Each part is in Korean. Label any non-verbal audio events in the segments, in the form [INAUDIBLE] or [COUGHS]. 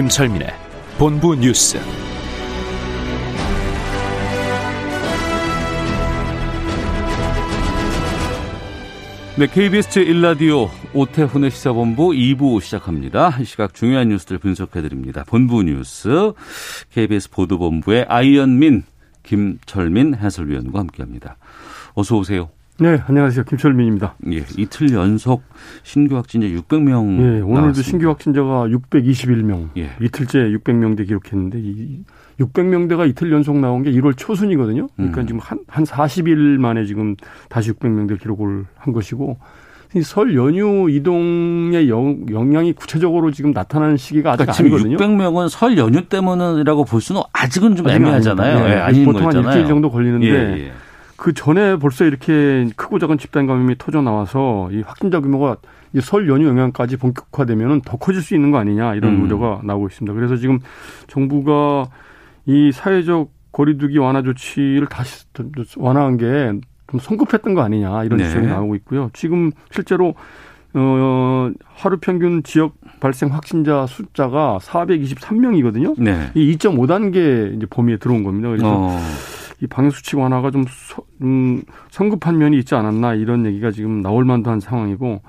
김철민의 본부 뉴스. 네, KBS 제1라디오 오태훈의 시사본부 2부 시작합니다. 이 시각 중요한 뉴스들 분석해드립니다. 본부 뉴스 KBS 보도본부의 아이언민, 김철민 해설위원과 함께합니다. 어서 오세요. 네, 안녕하세요. 김철민입니다. 예, 이틀 연속 신규 확진자 600명. 예, 오늘도 나왔습니다. 신규 확진자가 621명. 예. 이틀째 600명대 기록했는데 이 600명대가 이틀 연속 나온 게 1월 초순이거든요. 그러니까 음. 지금 한, 한 40일 만에 지금 다시 600명대 기록을 한 것이고 이설 연휴 이동의 영, 영향이 구체적으로 지금 나타나는 시기가 아직 그러니까 아니거든요. 600명은 설 연휴 때문이라고 볼 수는 아직은 좀 아직은 애매하잖아요. 예, 예, 아닌 보통 한. 일주일 정도 걸리는데 예, 예. 그 전에 벌써 이렇게 크고 작은 집단 감염이 터져 나와서 이 확진자 규모가 이설 연휴 영향까지 본격화되면 더 커질 수 있는 거 아니냐 이런 음. 우려가 나오고 있습니다. 그래서 지금 정부가 이 사회적 거리두기 완화 조치를 다시 완화한 게 좀 성급했던 거 아니냐 이런 네. 지적이 나오고 있고요. 지금 실제로 어 하루 평균 지역 발생 확진자 숫자가 423명이거든요. 네. 이 2.5단계 이제 범위에 들어온 겁니다. 그래서 어, 이 방역 수칙 완화가 좀 서- 음, 성급한 면이 있지 않았나 이런 얘기가 지금 나올 만도 한 상황이고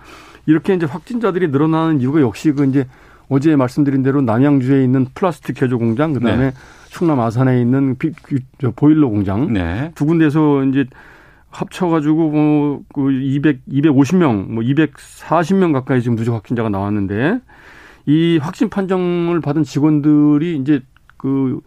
이렇게 이제 확진자들이 늘어나는 이유가 역시 그 이제 어제 말씀드린 대로 남양주에 있는 플라스틱 개조 공장 그다음에 네. 충남 아산에 있는 비- 그- 저 보일러 공장 네. 두 군데서 이제 합쳐가지고 뭐그 200, 250명, 뭐 240명 가까이 지금 누적 확진자가 나왔는데 이 확진 판정을 받은 직원들이 이제 그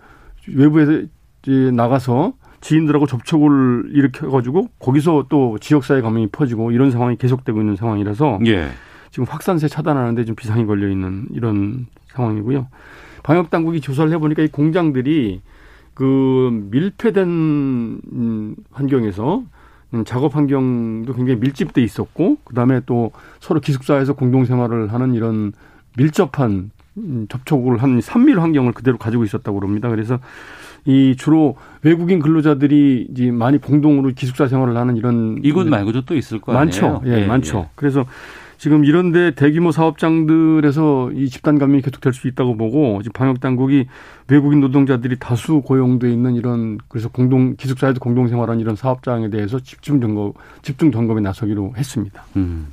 외부에서 이제 나가서 지인들하고 접촉을 일으켜가지고 거기서 또 지역사회 감염이 퍼지고 이런 상황이 계속되고 있는 상황이라서 예. 지금 확산세 차단하는데 좀 비상이 걸려 있는 이런 상황이고요. 방역 당국이 조사를 해보니까 이 공장들이 그 밀폐된 음, 환경에서 음, 작업 환경도 굉장히 밀집돼 있었고 그다음에 또 서로 기숙사에서 공동 생활을 하는 이런 밀접한 음, 접촉을 한 산밀 환경을 그대로 가지고 있었다고 그럽니다. 그래서 이 주로 외국인 근로자들이 이제 많이 공동으로 기숙사 생활을 하는 이런 이곳 말고도 또 있을 거 아니에요? 많죠. 예, 많죠. 그래서 지금 이런데 대규모 사업장들에서 이 집단 감염이 계속될 수 있다고 보고 방역 당국이 외국인 노동자들이 다수 고용돼 있는 이런 그래서 공동 기숙사에도 공동 생활하는 이런 사업장에 대해서 집중 점검 집중 점검에 나서기로 했습니다. 음.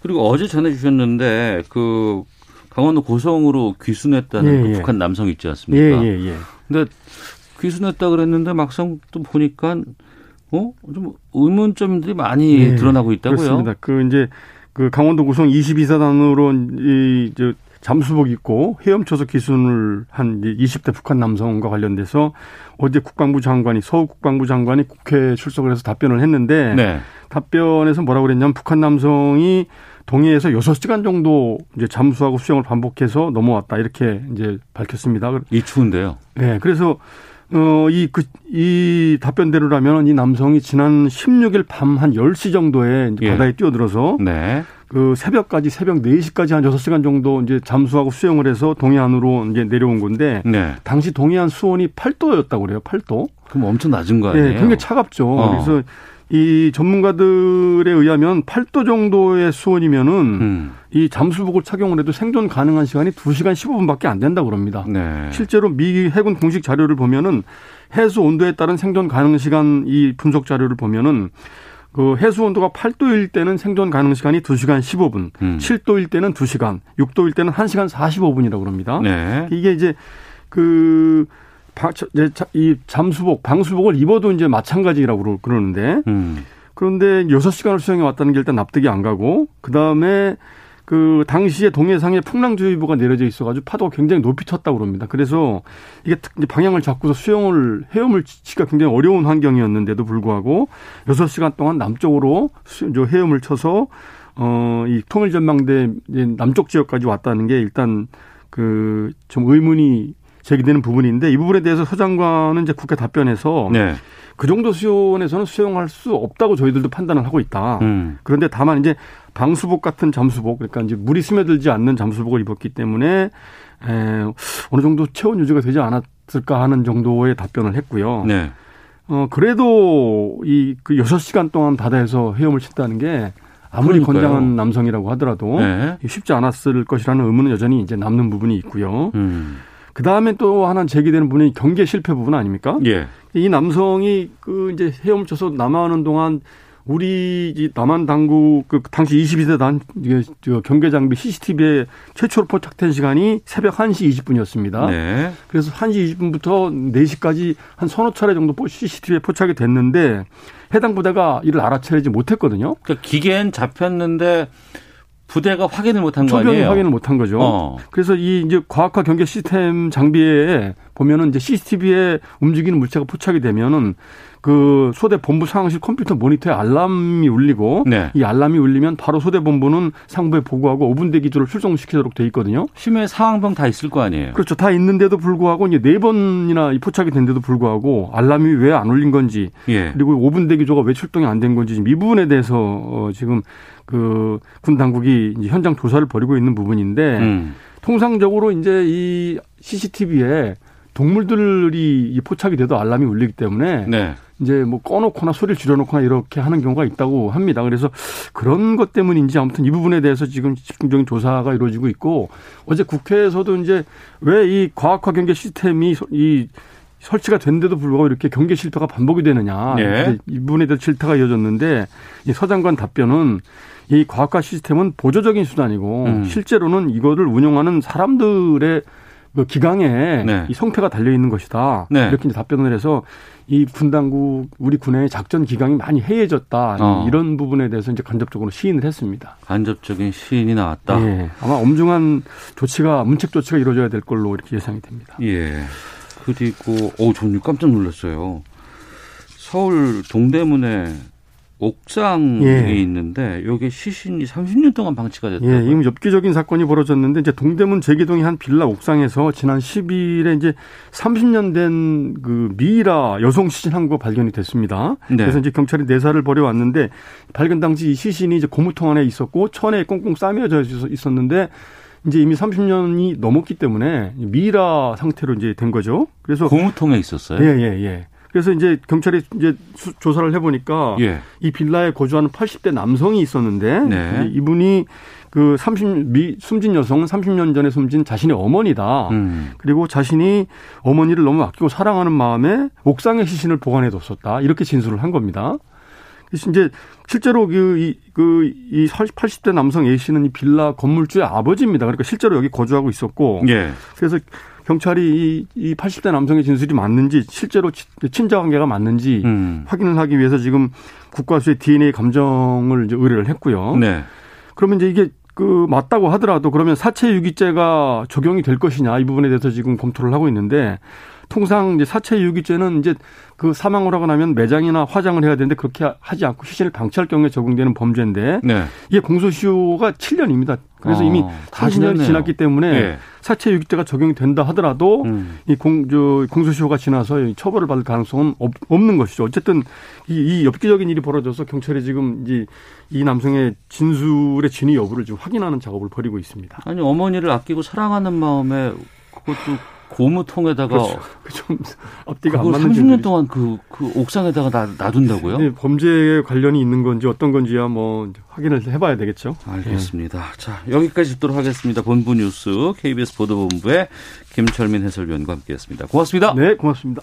그리고 어제 전해 주셨는데 그 강원도 고성으로 귀순했다는 예, 그 예. 북한 남성 있지 예, 않습니까? 예, 예. 근데 귀순했다 그랬는데 막상 또 보니까 어? 좀 의문점들이 많이 예, 드러나고 있다고요? 그렇습니다. 그 이제 그 강원도 구성 22사단으로 이 저 잠수복 입고 헤엄쳐서 기순을 한 20대 북한 남성과 관련돼서 어제 국방부 장관이 서욱 국방부 장관이 국회에 출석을 해서 답변을 했는데 네. 답변에서 뭐라고 그랬냐면 북한 남성이 동해에서 6시간 정도 이제 잠수하고 수영을 반복해서 넘어왔다 이렇게 이제 밝혔습니다. 이 추운데요. 네, 그래서 어, 이, 그, 이 답변대로라면 이 남성이 지난 16일 밤 한 10시 정도에 이제 예. 바다에 뛰어들어서 네. 그 새벽까지 새벽 4시까지 한 6시간 정도 이제 잠수하고 수영을 해서 동해안으로 이제 내려온 건데 네. 당시 동해안 수온이 8도였다고 그래요. 8도. 그럼 엄청 낮은 거 예, 아니에요? 굉장히 차갑죠. 어. 그래서 이 전문가들에 의하면 8도 정도의 수온이면은 음. 이 잠수복을 착용을 해도 생존 가능한 시간이 2시간 15분밖에 안 된다고 그럽니다. 네. 실제로 미 해군 공식 자료를 보면은 해수 온도에 따른 생존 가능 시간 이 분석 자료를 보면은 그 해수 온도가 8도일 때는 생존 가능 시간이 2시간 15분, 음. 7도일 때는 2시간, 6도일 때는 1시간 45분이라고 그럽니다. 네. 이게 이제 그 이 잠수복, 방수복을 입어도 이제 마찬가지라고 그러- 그러는데 음. 그런데 6시간을 수영해 왔다는 게 일단 납득이 안 가고 그다음에 그 당시에 동해상에 풍랑주의보가 내려져 있어가지고 파도가 굉장히 높이 쳤다고 그럽니다. 그래서 이게 방향을 잡고서 수영을 헤엄을 치기가 굉장히 어려운 환경이었는데도 불구하고 6시간 동안 남쪽으로 헤엄을 쳐서 어, 이 통일전망대 남쪽 지역까지 왔다는 게 일단 그 좀 의문이 제기되는 부분인데 이 부분에 대해서 서 장관은 이제 국회 답변에서 네. 그 정도 수온에서는 수용할 수 없다고 저희들도 판단을 하고 있다. 음. 그런데 다만 이제 방수복 같은 잠수복 그러니까 이제 물이 스며들지 않는 잠수복을 입었기 때문에 에, 어느 정도 체온 유지가 되지 않았을까 하는 정도의 답변을 했고요. 네. 어 그래도 이그 여섯 시간 동안 바다에서 헤엄을 쳤다는 게 아무리 그러니까요. 건장한 남성이라고 하더라도 네. 쉽지 않았을 것이라는 의문은 여전히 이제 남는 부분이 있고요. 음. 그 다음에 또 하나 제기되는 부분이 경계 실패 부분 아닙니까? 예. 이 남성이 그 이제 헤엄을 쳐서 남하하는 동안 우리 이 남한 당국 그 당시 22대 단 경계 장비 CCTV에 최초로 포착된 시간이 새벽 1시 20분이었습니다. 네. 그래서 1시 20분부터 4시까지 한 서너 차례 정도 CCTV에 포착이 됐는데 해당 부대가 이를 알아차리지 못했거든요. 그러니까 기계는 잡혔는데 부대가 확인을 못한 거 아니에요? 확인을 못한 거죠. 어. 그래서 이 이제 과학화 경계 시스템 장비에 보면은 이제 CCTV에 움직이는 물체가 포착이 되면은 그 소대 본부 상황실 컴퓨터 모니터에 알람이 울리고 네. 이 알람이 울리면 바로 소대 본부는 상부에 보고하고 5분 대기조를 출동시키도록 돼 있거든요. 심해 상황병 다 있을 거 아니에요? 그렇죠. 다 있는데도 불구하고 이제 네 번이나 이 포착이 된데도 불구하고 알람이 왜 안 울린 건지 예. 그리고 5분 대기조가 왜 출동이 안 된 건지 이 부분에 대해서 어 지금 그 군 당국이 이제 현장 조사를 벌이고 있는 부분인데 음. 통상적으로 이제 이 CCTV에 동물들이 이 포착이 돼도 알람이 울리기 때문에 네. 이제 뭐 꺼놓거나 소리를 줄여놓거나 이렇게 하는 경우가 있다고 합니다. 그래서 그런 것 때문인지 아무튼 이 부분에 대해서 지금 집중적인 조사가 이루어지고 있고 어제 국회에서도 이제 왜 이 과학화 경계 시스템이 소- 이 설치가 된데도 불구하고 이렇게 경계 실패가 반복이 되느냐. 네. 이 부분에 대해서 질타가 이어졌는데 이 서장관 답변은 이 과학화 시스템은 보조적인 수단이고 음. 실제로는 이거를 운영하는 사람들의 그 기강에 네. 이 성패가 달려 있는 것이다. 네. 이렇게 이제 답변을 해서 이 군 당국 우리 군의 작전 기강이 많이 해이해졌다. 어. 이런 부분에 대해서 이제 간접적으로 시인을 했습니다. 간접적인 시인이 나왔다. 예. 아마 엄중한 조치가 문책 조치가 이루어져야 될 걸로 이렇게 예상이 됩니다. 예. 그리고 오, 저는 깜짝 놀랐어요. 서울 동대문에 옥상이 예. 있는데 여기 시신이 30년 동안 방치가 예, 됐다고요. 이건 엽기적인 사건이 벌어졌는데 이제 동대문 제기동의 한 빌라 옥상에서 지난 10일에 이제 30년 된 그 미이라 여성 시신 한 거 발견이 됐습니다. 네. 그래서 이제 경찰이 내사를 벌여왔는데 발견 당시 이 시신이 이제 고무통 안에 있었고 천에 꽁꽁 싸매져 있었는데 이제 이미 30년이 넘었기 때문에 미이라 상태로 이제 된 거죠. 그래서 고무통에 있었어요. 예, 예, 예. 그래서 이제 경찰이 이제 수- 조사를 해보니까 예. 이 빌라에 거주하는 80대 남성이 있었는데 네. 이분이 그 30, 미, 숨진 여성은 30년 전에 숨진 자신의 어머니다. 음. 그리고 자신이 어머니를 너무 아끼고 사랑하는 마음에 옥상에 시신을 보관해 뒀었다. 이렇게 진술을 한 겁니다. 그래서 이제 실제로 그, 이, 그, 이 80대 남성 A 씨는 이 빌라 건물주의 아버지입니다. 그러니까 실제로 여기 거주하고 있었고. 예. 그래서 경찰이 이, 이 80대 남성의 진술이 맞는지 실제로 치- 친자 관계가 맞는지 음. 확인을 하기 위해서 지금 국과수의 DNA 감정을 이제 의뢰를 했고요. 네. 그러면 이제 이게 그 맞다고 하더라도 그러면 사체 유기죄가 적용이 될 것이냐 이 부분에 대해서 지금 검토를 하고 있는데 통상 이제 사체 유기죄는 이제 그 사망을 하고 나면 매장이나 화장을 해야 되는데 그렇게 하지 않고 시신을 방치할 경우에 적용되는 범죄인데 네. 이게 공소시효가 7년입니다. 그래서 어, 이미 다 40년이 지났네요. 지났기 때문에 예. 사체 유기죄가 적용이 된다 하더라도 음. 이 공, 저, 공소시효가 지나서 이 처벌을 받을 가능성은 없, 없는 것이죠. 어쨌든 이, 이 엽기적인 일이 벌어져서 경찰이 지금 이제 이 남성의 진술의 진위 여부를 지금 확인하는 작업을 벌이고 있습니다. 아니 어머니를 아끼고 사랑하는 마음에 그것도 고무통에다가 [LAUGHS] 그좀 앞뒤가 안 그걸 맞는 30년 점들이 동안 그, 그 옥상에다가 놔, 놔둔다고요? 네, 범죄에 관련이 있는 건지 어떤 건지야 뭐 확인을 해봐야 되겠죠. 알겠습니다. 자, 여기까지 듣도록 하겠습니다. 본부 뉴스 KBS 보도본부의 김철민 해설위원과 함께했습니다. 고맙습니다. 네, 고맙습니다.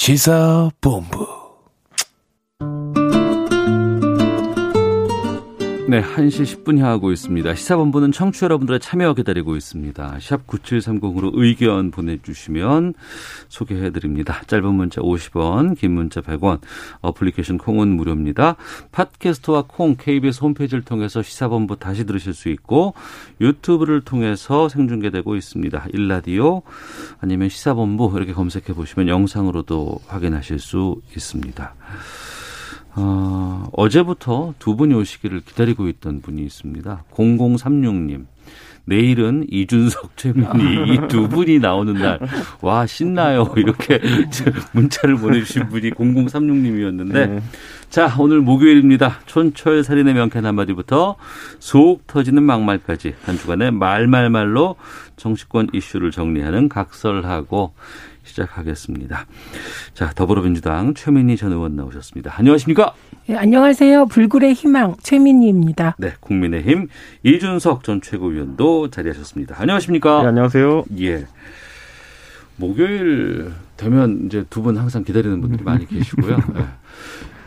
시사본부 네, 1시 10분 향하고 있습니다. 시사본부는 청취 여러분들의 참여 기다리고 있습니다. 샵 9730으로 의견 보내주시면 소개해드립니다. 짧은 문자 50원, 긴 문자 100원, 어플리케이션 콩은 무료입니다. 팟캐스트와 콩, KBS 홈페이지를 통해서 시사본부 다시 들으실 수 있고 유튜브를 통해서 생중계되고 있습니다. 일라디오 아니면 시사본부 이렇게 검색해 보시면 영상으로도 확인하실 수 있습니다. 어, 어제부터 두 분이 오시기를 기다리고 있던 분이 있습니다. 0036님. 내일은 이준석 최민희 이 두 분이 나오는 날. 와, 신나요. 이렇게 [LAUGHS] 문자를 보내주신 분이 0036님이었는데. 자, 오늘 목요일입니다. 촌철 살인의 명쾌한 한마디부터 속 터지는 막말까지 한 주간의 말말말로 정치권 이슈를 정리하는 각설하고 시작하겠습니다. 자, 더불어민주당 최민희 전 의원 나오셨습니다. 안녕하십니까? 네, 안녕하세요. 불굴의 희망 최민희입니다. 네, 국민의힘 이준석 전 최고위원도 자리하셨습니다. 안녕하십니까? 네, 안녕하세요. 예. 목요일 되면 이제 두 분 항상 기다리는 분들이 많이 [LAUGHS] 계시고요. 네.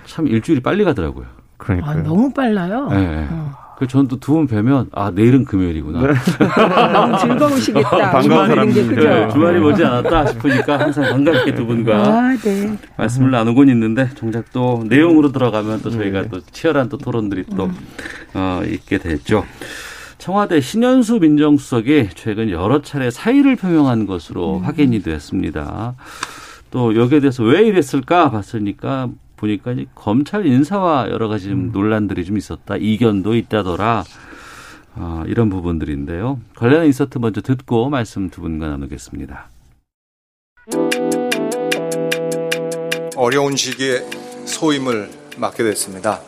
참 일주일이 빨리 가더라고요. 그러니까요. 아, 너무 빨라요. 네. 어. 그 저는 또 두 분 뵈면 아 내일은 금요일이구나. 네. [LAUGHS] 너무 즐거우시겠다. 반가운 주말인데, 사람들. 그죠? 네, 주말이 머지 않았다 싶으니까 항상 반갑게 두 분과 아, 네. 말씀을 나누곤 있는데 정작 또 내용으로 들어가면 또 저희가 또 치열한 또 토론들이 또 어, 있게 됐죠. 청와대 신현수 민정수석이 최근 여러 차례 사의를 표명한 것으로 확인이 됐습니다. 또 여기에 대해서 왜 이랬을까 봤으니까 보니까 이제 검찰 인사와 여러 가지 좀 논란들이 좀 있었다. 이견도 있다더라. 아, 이런 부분들인데요. 관련한 인서트 먼저 듣고 말씀 두 분과 나누겠습니다. 어려운 시기에 소임을 맡게 됐습니다.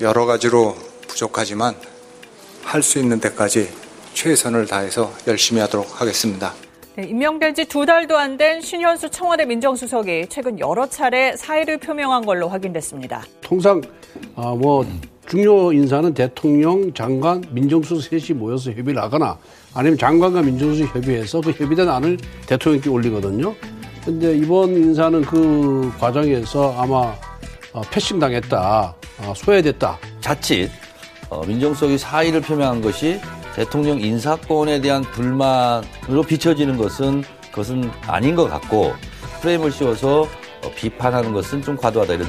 여러 가지로 부족하지만 할 수 있는 데까지 최선을 다해서 열심히 하도록 하겠습니다. 네, 임명된 지 두 달도 안 된 신현수 청와대 민정수석이 최근 여러 차례 사의를 표명한 걸로 확인됐습니다. 통상 아, 뭐 중요 인사는 대통령, 장관, 민정수석 셋이 모여서 협의를 하거나 아니면 장관과 민정수석 협의해서 그 협의된 안을 대통령께 올리거든요. 근데 이번 인사는 그 과정에서 아마 어, 패싱 당했다, 어, 소외됐다. 자칫 어, 민정수석이 사의를 표명한 것이 대통령 인사권에 대한 불만으로 비춰지는 것은 그것은 아닌 것 같고 프레임을 씌워서 어, 비판하는 것은 좀 과도하다 이런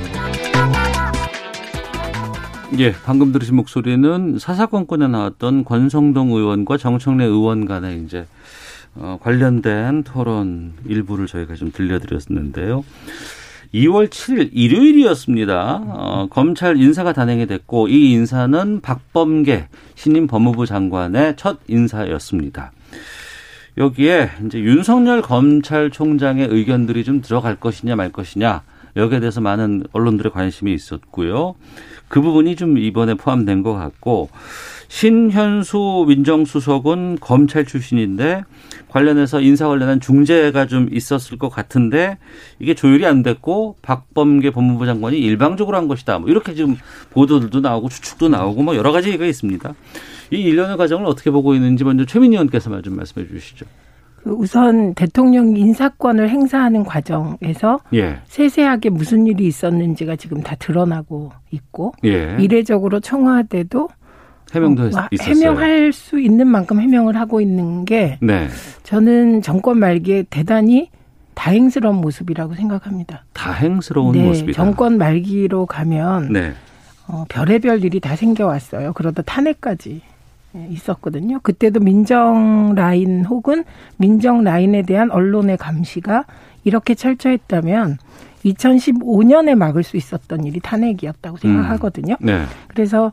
예, 방금 들으신 목소리는 사사건건에 나왔던 권성동 의원과 정청래 의원 간의 이제 어, 관련된 토론 일부를 저희가 좀 들려드렸는데요. 2월 7일 일요일이었습니다. 어, 검찰 인사가 단행이 됐고 이 인사는 박범계 신임 법무부 장관의 첫 인사였습니다. 여기에 이제 윤석열 검찰총장의 의견들이 좀 들어갈 것이냐 말 것이냐 여기에 대해서 많은 언론들의 관심이 있었고요. 그 부분이 좀 이번에 포함된 것 같고 신현수 민정수석은 검찰 출신인데 관련해서 인사 관련한 중재가 좀 있었을 것 같은데 이게 조율이 안 됐고 박범계 법무부 장관이 일방적으로 한 것이다. 뭐 이렇게 지금 보도들도 나오고 추측도 나오고 뭐 여러 가지 얘기가 있습니다. 이 일련의 과정을 어떻게 보고 있는지 먼저 최민희 의원께서 좀 말씀해 주시죠. 그 우선 대통령 인사권을 행사하는 과정에서 예. 세세하게 무슨 일이 있었는지가 지금 다 드러나고 있고 예. 이례적으로 청와대도 해명도 어, 있었어요. 해명할 수 있는 만큼 해명을 하고 있는 게 네. 저는 정권 말기에 대단히 다행스러운 모습이라고 생각합니다. 다행스러운 네, 모습이다. 정권 말기로 가면 네. 어, 별의별 일이 다 생겨왔어요. 그러다 탄핵까지 예, 있었거든요. 그때도 민정 라인 혹은 민정 라인에 대한 언론의 감시가 이렇게 철저했다면 2015년에 막을 수 있었던 일이 탄핵이었다고 생각하거든요. 네. 그래서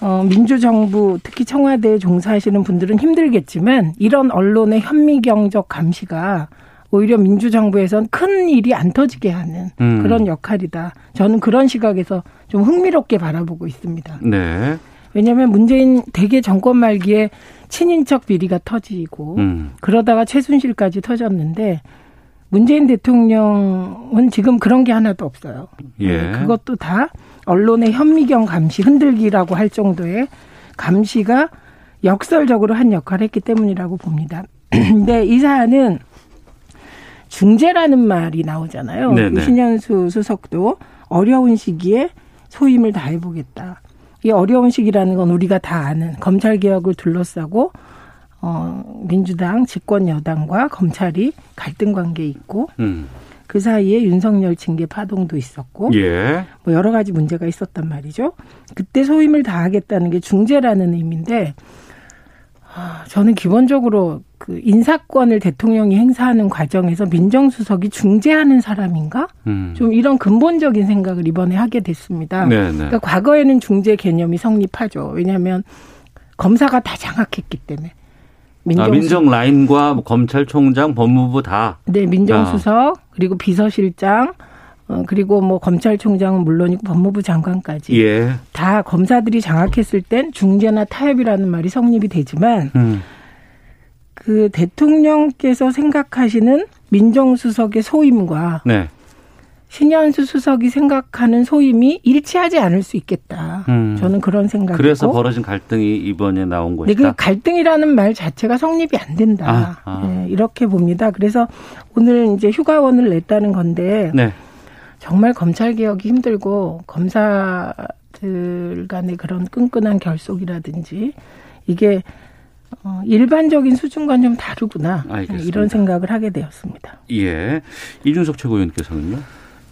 어, 민주정부 특히 청와대에 종사하시는 분들은 힘들겠지만 이런 언론의 현미경적 감시가 오히려 민주정부에선 큰 일이 안 터지게 하는 음. 그런 역할이다. 저는 그런 시각에서 좀 흥미롭게 바라보고 있습니다. 네. 왜냐하면 문재인 대개 정권 말기에 친인척 비리가 터지고 음. 그러다가 최순실까지 터졌는데 문재인 대통령은 지금 그런 게 하나도 없어요. 예. 네, 그것도 다 언론의 현미경 감시 흔들기라고 할 정도의 감시가 역설적으로 한 역할을 했기 때문이라고 봅니다. [CLEARS THROAT] 근데 이 사안은 중재라는 말이 나오잖아요. 네네. 신현수 수석도 어려운 시기에 소임을 다 해보겠다. 이 어려운 시기라는 건 우리가 다 아는 검찰 개혁을 둘러싸고 어 민주당 집권 여당과 검찰이 갈등 관계에 있고 음. 그 사이에 윤석열 징계 파동도 있었고 예. 뭐 여러 가지 문제가 있었단 말이죠. 그때 소임을 다하겠다는 게 중재라는 의미인데 아, 저는 기본적으로 그 인사권을 대통령이 행사하는 과정에서 민정수석이 중재하는 사람인가? 음. 좀 이런 근본적인 생각을 이번에 하게 됐습니다. 네, 네. 그러니까 과거에는 중재 개념이 성립하죠. 왜냐하면 검사가 다 장악했기 때문에. 아, 민정 라인과 뭐 검찰총장, 법무부 다. 네, 민정수석 그리고 비서실장 어, 그리고 뭐 검찰총장은 물론이고 법무부 장관까지 예. 다 검사들이 장악했을 땐 중재나 타협이라는 말이 성립이 되지만 음. 그 대통령께서 생각하시는 민정수석의 소임과 네. 신현수 수석이 생각하는 소임이 일치하지 않을 수 있겠다. 음. 저는 그런 생각이고. 그래서 벌어진 갈등이 이번에 나온 네, 것이다. 그 갈등이라는 말 자체가 성립이 안 된다. 아, 아. 네, 이렇게 봅니다. 그래서 오늘 이제 휴가원을 냈다는 건데 네. 정말 검찰 개혁이 힘들고 검사들 간의 그런 끈끈한 결속이라든지 이게 어, 일반적인 수준과는 좀 다르구나 알겠습니다. 이런 생각을 하게 되었습니다. 예. 이준석 최고위원께서는요.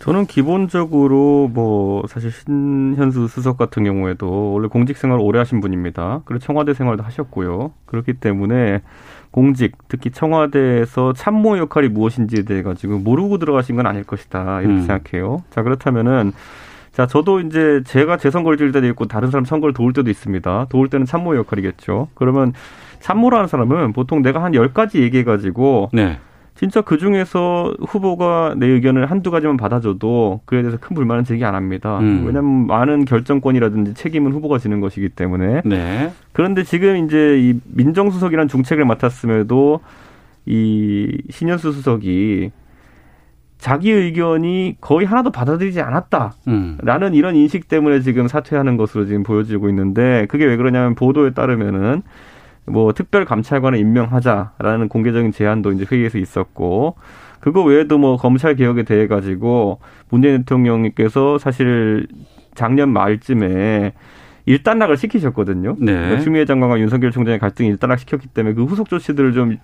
저는 기본적으로 뭐 사실 신현수 수석 같은 경우에도 원래 공직 생활 오래 하신 분입니다. 그리고 청와대 생활도 하셨고요. 그렇기 때문에 공직 특히 청와대에서 참모 역할이 무엇인지에 대해 가지고 모르고 들어가신 건 아닐 것이다 이렇게 음. 생각해요. 자 그렇다면은 자 저도 이제 제가 제 선거를 뛸 때도 있고 다른 사람 선거를 도울 때도 있습니다. 도울 때는 참모 역할이겠죠. 그러면 참모라는 사람은 보통 내가 한 열가지 얘기해 가지고 네. 진짜 그 중에서 후보가 내 의견을 한두 가지만 받아줘도 그에 대해서 큰 불만은 제기 안 합니다. 음. 왜냐하면 많은 결정권이라든지 책임은 후보가 지는 것이기 때문에. 네. 그런데 지금 이제 이 민정수석이라는 중책을 맡았음에도 이 신현수 수석이 자기 의견이 거의 하나도 받아들이지 않았다. 음. 라는 이런 인식 때문에 지금 사퇴하는 것으로 지금 보여지고 있는데 그게 왜 그러냐면 보도에 따르면은 뭐 특별 감찰관을 임명하자라는 공개적인 제안도 이제 회의에서 있었고 그거 외에도 뭐 검찰 개혁에 대해 가지고 문재인 대통령께서 사실 작년 말쯤에 일단락을 시키셨거든요. 네. 그러니까 추미애 장관과 윤석열 총장의 갈등이 일단락 시켰기 때문에 그 후속 조치들을 좀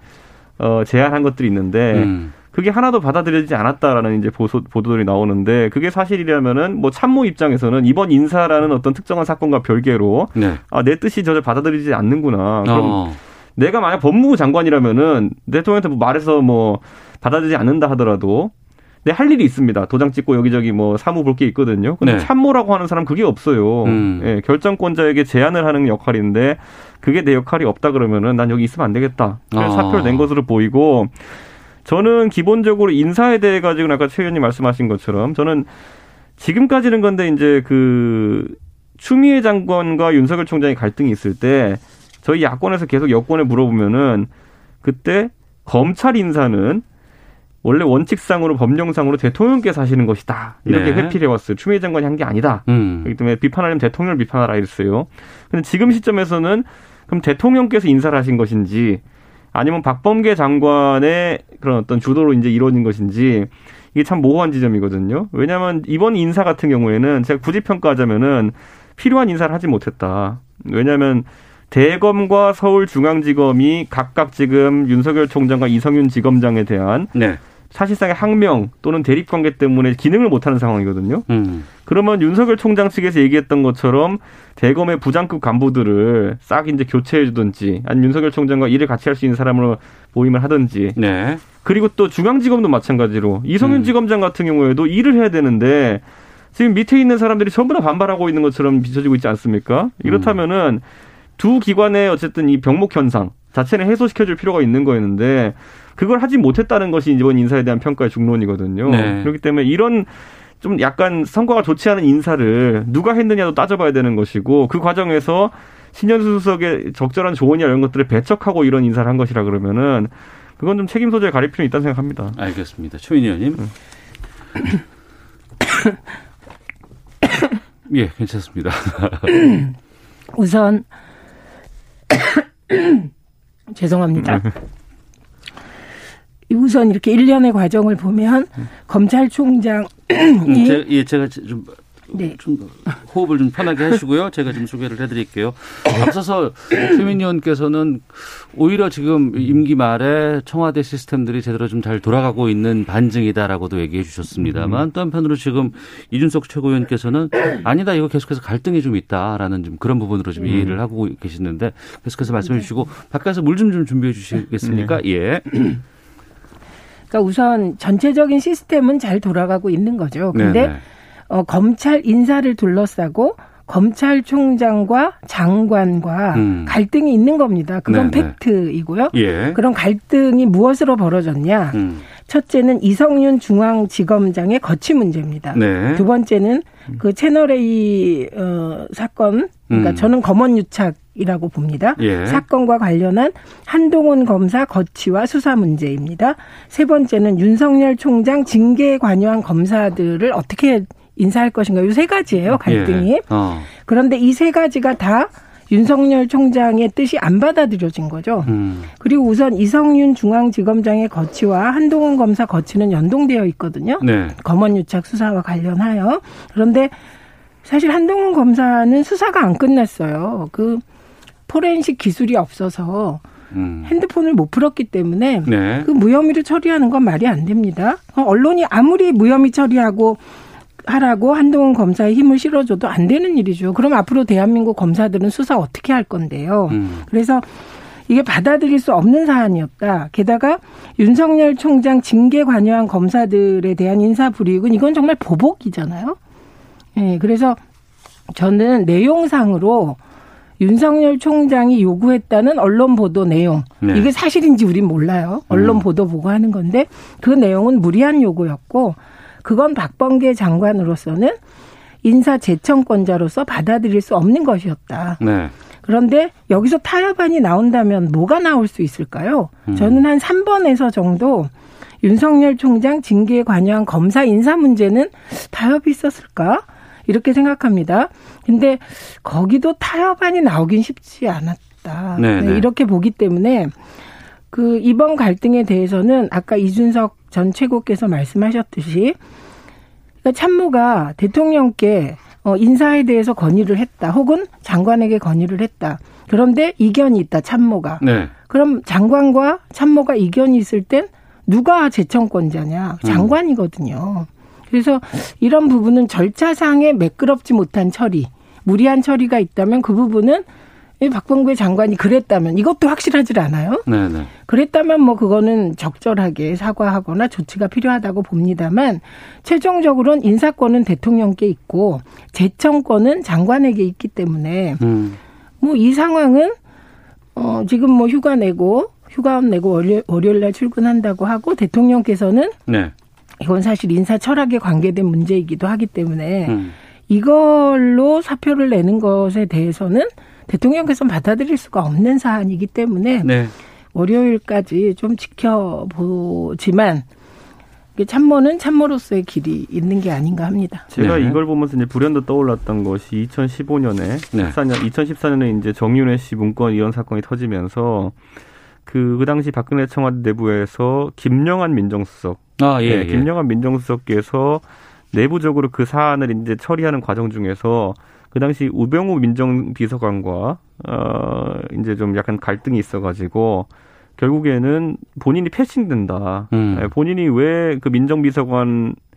어, 제안한 것들이 있는데 음. 그게 하나도 받아들여지지 않았다라는 이제 보소, 보도들이 나오는데 그게 사실이라면은 뭐 참모 입장에서는 이번 인사라는 어떤 특정한 사건과 별개로 네. 아, 내 뜻이 저절 받아들이지 않는구나. 그럼 어. 내가 만약 법무부 장관이라면은 대통령한테 뭐 말해서 뭐 받아들이지 않는다 하더라도 내할 일이 있습니다. 도장 찍고 여기저기 뭐 사무 볼 게 있거든요. 근데 네. 참모라고 하는 사람 그게 없어요. 음. 예, 결정권자에게 제안을 하는 역할인데 그게 내 역할이 없다 그러면은 난 여기 있으면 안 되겠다. 그래서 아. 사표를 낸 것으로 보이고 저는 기본적으로 인사에 대해 가지고는 아까 최 의원님 말씀하신 것처럼 저는 지금까지는 건데 이제 그 추미애 장관과 윤석열 총장의 갈등이 있을 때 저희 야권에서 계속 여권에 물어보면은 그때 검찰 인사는 원래 원칙상으로 법령상으로 대통령께서 하시는 것이다 이렇게 네. 회피해 왔어요. 추미애 장관이 한 게 아니다. 음. 그렇기 때문에 비판하려면 대통령을 비판하라 이랬어요. 근데 지금 시점에서는 그럼 대통령께서 인사를 하신 것인지 아니면 박범계 장관의 그런 어떤 주도로 이제 이루어진 것인지 이게 참 모호한 지점이거든요. 왜냐하면 이번 인사 같은 경우에는 제가 굳이 평가하자면은 필요한 인사를 하지 못했다. 왜냐하면 대검과 서울중앙지검이 각각 지금 윤석열 총장과 이성윤 지검장에 대한 네. 사실상의 항명 또는 대립관계 때문에 기능을 못하는 상황이거든요. 음. 그러면 윤석열 총장 측에서 얘기했던 것처럼 대검의 부장급 간부들을 싹 이제 교체해 주든지 아니면 윤석열 총장과 일을 같이 할 수 있는 사람으로 모임을 하든지 네. 그리고 또 중앙지검도 마찬가지로 이성윤 음. 지검장 같은 경우에도 일을 해야 되는데 지금 밑에 있는 사람들이 전부 다 반발하고 있는 것처럼 비춰지고 있지 않습니까? 이렇다면은 두 기관의 어쨌든 이 병목 현상 자체는 해소시켜줄 필요가 있는 거였는데 그걸 하지 못했다는 것이 이번 인사에 대한 평가의 중론이거든요. 네. 그렇기 때문에 이런 좀 약간 성과가 좋지 않은 인사를 누가 했느냐도 따져봐야 되는 것이고 그 과정에서 신현수 수석의 적절한 조언이나 이런 것들을 배척하고 이런 인사를 한 것이라 그러면은 그건 좀 책임 소재를 가릴 필요는 있다는 생각합니다. 알겠습니다. 최민희 의원님. [COUGHS] 예, 괜찮습니다. [COUGHS] 우선 [COUGHS] 죄송합니다. 우선 이렇게 일련의 과정을 보면 검찰총장 음, 이 제, 예, 제가 좀 네. 좀 호흡을 좀 편하게 하시고요. 제가 좀 소개를 해드릴게요. 앞서서 최민 의원께서는 오히려 지금 임기 말에 청와대 시스템들이 제대로 좀 잘 돌아가고 있는 반증이다라고도 얘기해 주셨습니다만 또 한편으로 지금 이준석 최고위원께서는 아니다 이거 계속해서 갈등이 좀 있다라는 좀 그런 부분으로 좀 이해를 하고 계시는데 계속해서 말씀해 주시고 바깥에서 물 좀 좀 준비해 주시겠습니까? 예. 그러니까 우선 전체적인 시스템은 잘 돌아가고 있는 거죠. 근데 네네. 어, 검찰 인사를 둘러싸고 검찰총장과 장관과 음. 갈등이 있는 겁니다. 그건 네네. 팩트이고요. 예. 그런 갈등이 무엇으로 벌어졌냐? 음. 첫째는 이성윤 중앙지검장의 거취 문제입니다. 네. 두 번째는 그 채널 A 어, 사건, 그러니까 음. 저는 검언 유착이라고 봅니다. 예. 사건과 관련한 한동훈 검사 거취와 수사 문제입니다. 세 번째는 윤석열 총장 징계에 관여한 검사들을 어떻게 인사할 것인가 이세 가지예요 갈등이. 예. 어. 그런데 이 세 가지가 다 윤석열 총장의 뜻이 안 받아들여진 거죠. 음. 그리고 우선 이성윤 중앙지검장의 거취와 한동훈 검사 거취는 연동되어 있거든요. 네. 검언유착 수사와 관련하여. 그런데 사실 한동훈 검사는 수사가 안 끝났어요. 그 포렌식 기술이 없어서 음. 핸드폰을 못 풀었기 때문에 네. 그 무혐의로 처리하는 건 말이 안 됩니다. 어, 언론이 아무리 무혐의 처리하고 하라고 한동훈 검사의 힘을 실어줘도 안 되는 일이죠. 그럼 앞으로 대한민국 검사들은 수사 어떻게 할 건데요. 음. 그래서 이게 받아들일 수 없는 사안이었다. 게다가 윤석열 총장 징계 관여한 검사들에 대한 인사 불이익은 이건 정말 보복이잖아요. 예, 그래서 저는 내용상으로 윤석열 총장이 요구했다는 언론 보도 내용 네. 이게 사실인지 우린 몰라요. 언론 음. 보도 보고 하는 건데 그 내용은 무리한 요구였고 그건 박범계 장관으로서는 인사 재청권자로서 받아들일 수 없는 것이었다. 네. 그런데 여기서 타협안이 나온다면 뭐가 나올 수 있을까요? 음. 저는 한 3번에서 정도 윤석열 총장 징계에 관여한 검사 인사 문제는 타협이 있었을까? 이렇게 생각합니다. 근데 거기도 타협안이 나오긴 쉽지 않았다. 네, 네. 이렇게 보기 때문에 그 이번 갈등에 대해서는 아까 이준석 전 최고께서 말씀하셨듯이 그러니까 참모가 대통령께 어, 인사에 대해서 건의를 했다. 혹은 장관에게 건의를 했다. 그런데 이견이 있다. 참모가. 네. 그럼 장관과 참모가 이견이 있을 땐 누가 재청권자냐? 장관이거든요. 그래서 이런 부분은 절차상에 매끄럽지 못한 처리, 무리한 처리가 있다면 그 부분은 이 박범계 장관이 그랬다면 이것도 확실하질 않아요. 네, 네. 그랬다면 뭐 그거는 적절하게 사과하거나 조치가 필요하다고 봅니다만 최종적으로는 인사권은 대통령께 있고 재청권은 장관에게 있기 때문에 음. 뭐이 상황은 어 지금 뭐 휴가 내고 휴가원 내고 월요, 월요일 날 출근한다고 하고 대통령께서는 네. 이건 사실 인사 철학에 관계된 문제이기도 하기 때문에 음. 이걸로 사표를 내는 것에 대해서는 대통령께서는 받아들일 수가 없는 사안이기 때문에 네. 월요일까지 좀 지켜보지만 참모는 참모로서의 길이 있는 게 아닌가 합니다. 제가 네. 이걸 보면서 이제 불현듯 떠올랐던 것이 2015년에 네. 14년 2014년에 이제 정윤회 씨 문건 이런 사건이 터지면서 그, 그 당시 박근혜 청와대 내부에서 김영한 민정수석 아, 예. 네, 예. 김영한 민정수석께서 내부적으로 그 사안을 이제 처리하는 과정 중에서 그 당시 우병우 민정비서관과 어 이제 좀 약간 갈등이 있어가지고 결국에는 본인이 패싱된다. 음. 네, 본인이 왜 그 민정비서관 에,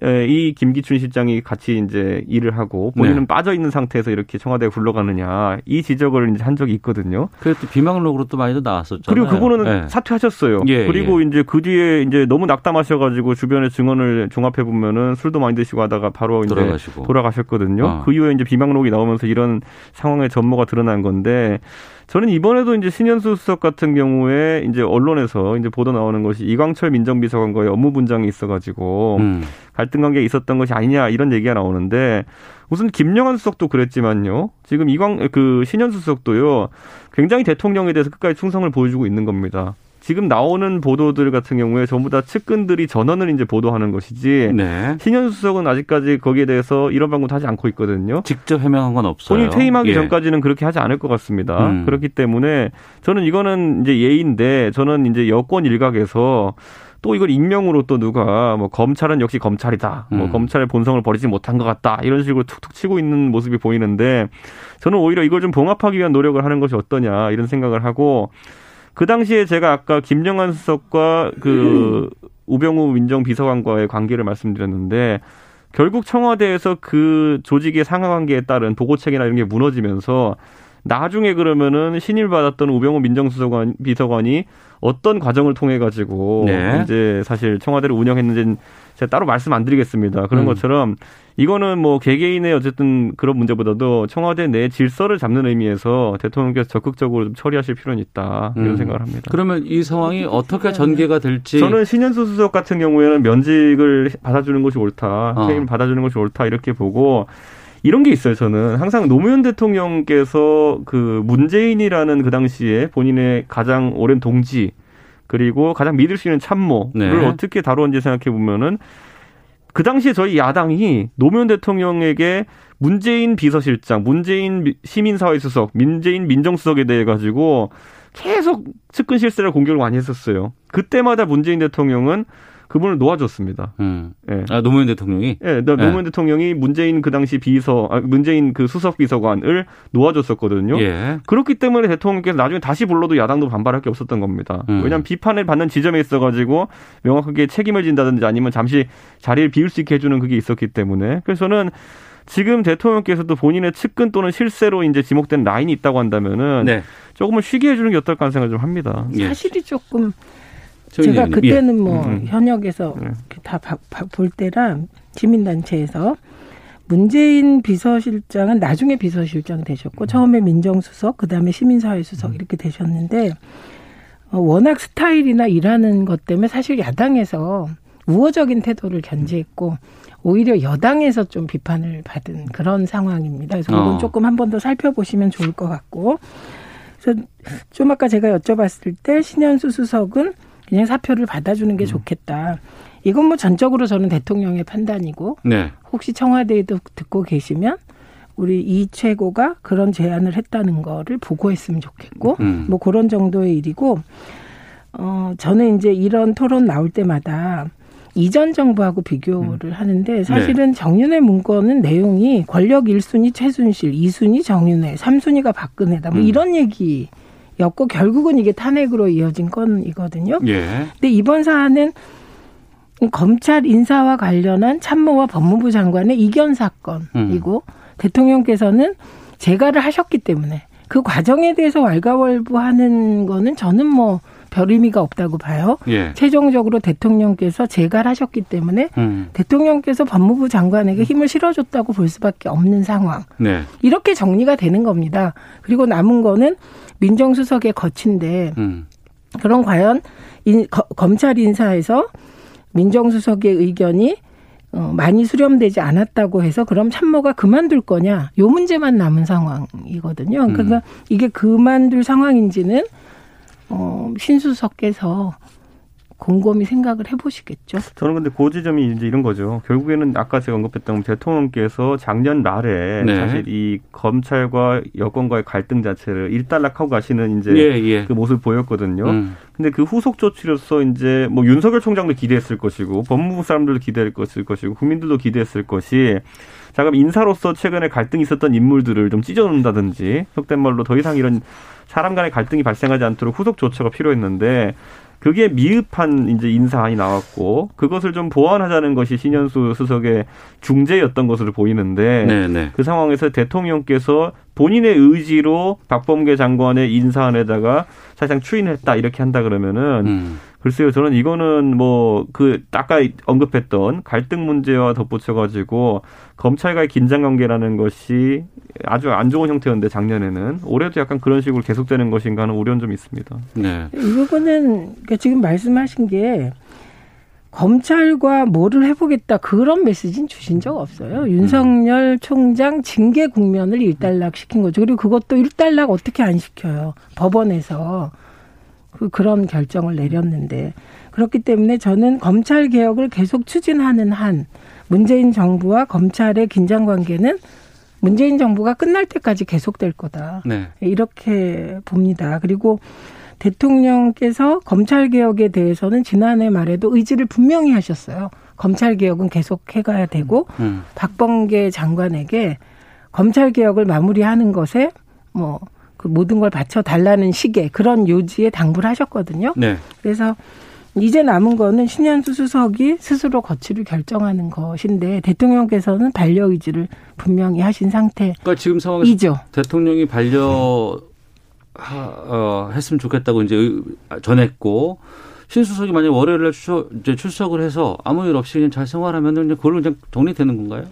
이 김기춘 실장이 같이 이제 일을 하고 본인은 네. 빠져 있는 상태에서 이렇게 청와대에 굴러가느냐 이 지적을 이제 한 적이 있거든요. 그래도 비망록으로 또 많이도 나왔었죠. 그리고 그거는 네. 사퇴하셨어요. 예, 그리고 예. 이제 그 뒤에 이제 너무 낙담하셔가지고 주변의 증언을 종합해 보면은 술도 많이 드시고 하다가 바로 이제 돌아가시고. 돌아가셨거든요. 어. 그 이후에 이제 비망록이 나오면서 이런 상황의 전모가 드러난 건데 저는 이번에도 이제 신현수 수석 같은 경우에 이제 언론에서 이제 보도 나오는 것이 이광철 민정비서관과의 업무 분장이 있어가지고 음. 갈등 관계가 있었던 것이 아니냐 이런 얘기가 나오는데 우선 김영환 수석도 그랬지만요. 지금 이광 그 신현수 수석도요. 굉장히 대통령에 대해서 끝까지 충성을 보여주고 있는 겁니다. 지금 나오는 보도들 같은 경우에 전부 다 측근들이 전원을 이제 보도하는 것이지 네. 신현수 수석은 아직까지 거기에 대해서 이런 방법도 하지 않고 있거든요. 직접 해명한 건 없어요. 본인이 퇴임하기 예. 전까지는 그렇게 하지 않을 것 같습니다. 음. 그렇기 때문에 저는 이거는 이제 예인데 저는 이제 여권 일각에서 또 이걸 익명으로 또 누가 뭐 검찰은 역시 검찰이다. 뭐 음. 검찰의 본성을 버리지 못한 것 같다. 이런 식으로 툭툭 치고 있는 모습이 보이는데 저는 오히려 이걸 좀 봉합하기 위한 노력을 하는 것이 어떠냐 이런 생각을 하고 그 당시에 제가 아까 김정한 수석과 그 우병우 민정비서관과의 관계를 말씀드렸는데 결국 청와대에서 그 조직의 상하 관계에 따른 보고책이나 이런 게 무너지면서 나중에 그러면은 신임 받았던 우병우 민정수석관 비서관이 어떤 과정을 통해 가지고 네. 이제 사실 청와대를 운영했는지는 제가 따로 말씀 안 드리겠습니다. 그런 음. 것처럼 이거는 뭐 개개인의 어쨌든 그런 문제보다도 청와대 내 질서를 잡는 의미에서 대통령께서 적극적으로 좀 처리하실 필요는 있다 이런 음. 생각을 합니다. 그러면 이 상황이 어떻게 전개가 될지 저는 신현수 수석 같은 경우에는 면직을 받아주는 것이 옳다, 어. 퇴임 받아주는 것이 옳다 이렇게 보고 이런 게 있어요. 저는 항상 노무현 대통령께서 그 문재인이라는 그 당시에 본인의 가장 오랜 동지 그리고 가장 믿을 수 있는 참모를 네. 어떻게 다루었는지 생각해 보면은 그 당시에 저희 야당이 노무현 대통령에게 문재인 비서실장, 문재인 미- 시민사회수석, 문재인 민정수석에 대해 가지고 계속 측근 실세를 공격을 많이 했었어요. 그때마다 문재인 대통령은 그분을 놓아줬습니다. 음. 예. 아, 노무현 대통령이 예, 나- 노무현 대통령이 문재인 그 당시 비서, 아, 문재인 그 수석 비서관을 놓아줬었거든요. 예. 그렇기 때문에 대통령께서 나중에 다시 불러도 야당도 반발할 게 없었던 겁니다. 음. 왜냐하면 비판을 받는 지점에 있어가지고 명확하게 책임을 진다든지 아니면 잠시 자리를 비울 수 있게 해주는 그게 있었기 때문에 그래서 저는 지금 대통령께서도 본인의 측근 또는 실세로 이제 지목된 라인이 있다고 한다면은 네. 조금은 쉬게 해주는 게 어떨까 하는 생각을 좀 합니다. 예. 사실이 조금 제가 의원님. 그때는 예. 뭐 음. 현역에서 네. 다볼 때라 시민단체에서 문재인 비서실장은 나중에 비서실장 되셨고 처음에 민정수석 그다음에 시민사회수석 이렇게 되셨는데 어, 워낙 스타일이나 일하는 것 때문에 사실 야당에서 우호적인 태도를 견지했고 오히려 여당에서 좀 비판을 받은 그런 상황입니다. 그래서 이건 어. 조금 한 번 더 살펴보시면 좋을 것 같고 그래서 좀 아까 제가 여쭤봤을 때 신현수 수석은 그냥 사표를 받아주는 게 좋겠다. 이건 뭐 전적으로 저는 대통령의 판단이고 네. 혹시 청와대에도 듣고 계시면 우리 이 최고가 그런 제안을 했다는 거를 보고했으면 좋겠고 음. 뭐 그런 정도의 일이고 어 저는 이제 이런 토론 나올 때마다 이전 정부하고 비교를 하는데 사실은 정윤회 문건은 내용이 권력 1순위 최순실, 2순위 정윤회, 3순위가 박근혜다. 뭐 음. 이런 얘기 였고 결국은 이게 탄핵으로 이어진 건이거든요. 예. 근데 이번 사안은 검찰 인사와 관련한 참모와 법무부 장관의 이견 사건이고 대통령께서는 재가를 하셨기 때문에 그 과정에 대해서 왈가왈부하는 거는 저는 뭐 별 의미가 없다고 봐요. 예. 최종적으로 대통령께서 재가를 하셨기 때문에 음. 대통령께서 법무부 장관에게 힘을 실어줬다고 볼 수밖에 없는 상황. 네. 이렇게 정리가 되는 겁니다. 그리고 남은 거는 민정수석의 거치인데 음. 그럼 과연 인, 거- 검찰 인사에서 민정수석의 의견이 어, 많이 수렴되지 않았다고 해서 그럼 참모가 그만둘 거냐? 요 문제만 남은 상황이거든요. 음. 그러니까 이게 그만둘 상황인지는 어, 신수석께서 곰곰이 생각을 해보시겠죠. 저는 근데 그 지점이 이제 이런 거죠. 결국에는 아까 제가 언급했던 대통령께서 작년 말에 네. 사실 이 검찰과 여권과의 갈등 자체를 일단락하고 가시는 이제 예, 예. 그 모습을 보였거든요. 음. 근데 그 후속 조치로서 이제 뭐 윤석열 총장도 기대했을 것이고 법무부 사람들도 기대했을 것이고 국민들도 기대했을 것이 자 그럼 인사로서 최근에 갈등이 있었던 인물들을 좀 찢어놓는다든지 속된 말로 더 이상 이런 사람 간의 갈등이 발생하지 않도록 후속 조처가 필요했는데 그게 미흡한 이제 인사안이 나왔고 그것을 좀 보완하자는 것이 신현수 수석의 중재였던 것으로 보이는데 네, 네. 그 상황에서 대통령께서 본인의 의지로 박범계 장관의 인사안에다가 사실상 추인했다 이렇게 한다 그러면은 음. 글쎄요 저는 이거는 뭐 그 아까 언급했던 갈등 문제와 덧붙여 가지고 검찰과의 긴장 관계라는 것이 아주 안 좋은 형태였는데 작년에는 올해도 약간 그런 식으로 계속되는 것인가 하는 우려는 좀 있습니다. 네. 이 부분은 그러니까 지금 말씀하신 게 검찰과 뭐를 해보겠다 그런 메시지는 주신 적 없어요. 윤석열 총장 징계 국면을 일단락 시킨 거죠. 그리고 그것도 일단락 어떻게 안 시켜요. 법원에서 그 그런 결정을 내렸는데 그렇기 때문에 저는 검찰 개혁을 계속 추진하는 한 문재인 정부와 검찰의 긴장 관계는 문재인 정부가 끝날 때까지 계속될 거다. 네. 이렇게 봅니다. 그리고 대통령께서 검찰 개혁에 대해서는 지난해 말에도 의지를 분명히 하셨어요. 검찰 개혁은 계속 해가야 되고 음. 박범계 장관에게 검찰 개혁을 마무리하는 것에 뭐 그 모든 걸 바쳐 달라는 식의 그런 요지에 당부를 하셨거든요. 네. 그래서 이제 남은 거는 신현수 수석이 스스로 거취를 결정하는 것인데 대통령께서는 반려 의지를 분명히 하신 상태. 그러니까 지금 상황에서 이죠. 대통령이 반려 하, 어, 했으면 좋겠다고 이제 의- 전했고 신수석이 만약 월요일에 출석, 이제 출석을 해서 아무 일 없이 그냥 잘 생활하면 그냥 그걸로 그냥 정리되는 건가요?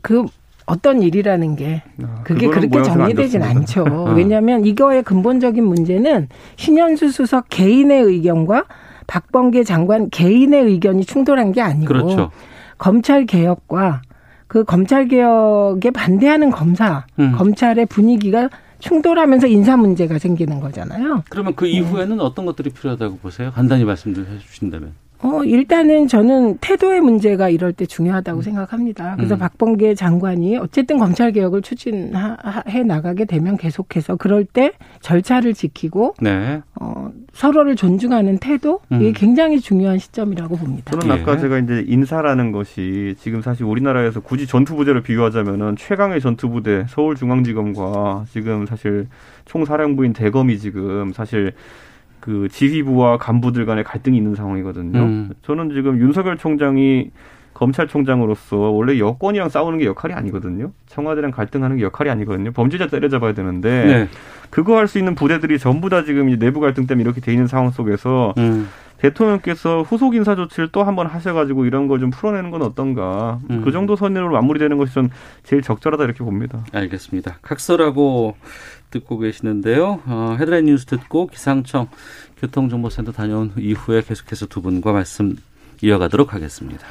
그 어떤 일이라는 게 그게 그거는 그렇게 정리되진. 않죠. 어. 왜냐하면 이거의 근본적인 문제는 신현수 수석 개인의 의견과 박범계 장관 개인의 의견이 충돌한 게 아니고 그렇죠. 검찰 개혁과 그 검찰 개혁에 반대하는 검사, 음. 검찰의 분위기가 충돌하면서 인사 문제가 생기는 거잖아요. 그러면 그 이후에는 어떤 것들이 필요하다고 보세요? 간단히 말씀 좀 해주신다면. 어, 일단은 저는 태도의 문제가 이럴 때 중요하다고 생각합니다. 그래서 음. 박범계 장관이 어쨌든 검찰 개혁을 추진해 나가게 되면 계속해서 그럴 때 절차를 지키고 네. 어, 서로를 존중하는 태도 이게 음. 굉장히 중요한 시점이라고 봅니다. 저는 아까 제가 이제 인사라는 것이 지금 사실 우리나라에서 굳이 전투 부대를 비유하자면은 최강의 전투 부대 서울중앙지검과 지금 사실 총사령부인 대검이 지금 사실 그 지휘부와 간부들 간의 갈등이 있는 상황이거든요. 음. 저는 지금 윤석열 총장이 검찰총장으로서 원래 여권이랑 싸우는 게 역할이 아니거든요. 청와대랑 갈등하는 게 역할이 아니거든요. 범죄자 때려잡아야 되는데 네. 그거 할 수 있는 부대들이 전부 다 지금 이제 내부 갈등 때문에 이렇게 돼 있는 상황 속에서 음. 대통령께서 후속 인사 조치를 또 한 번 하셔가지고 이런 걸 좀 풀어내는 건 어떤가. 음. 그 정도 선으로 마무리되는 것이 전 제일 적절하다 이렇게 봅니다. 알겠습니다. 각서라고 듣고 계시는데요. 어, 헤드라인 뉴스 듣고 기상청 교통정보센터 다녀온 이후에 계속해서 두 분과 말씀 이어가도록 하겠습니다.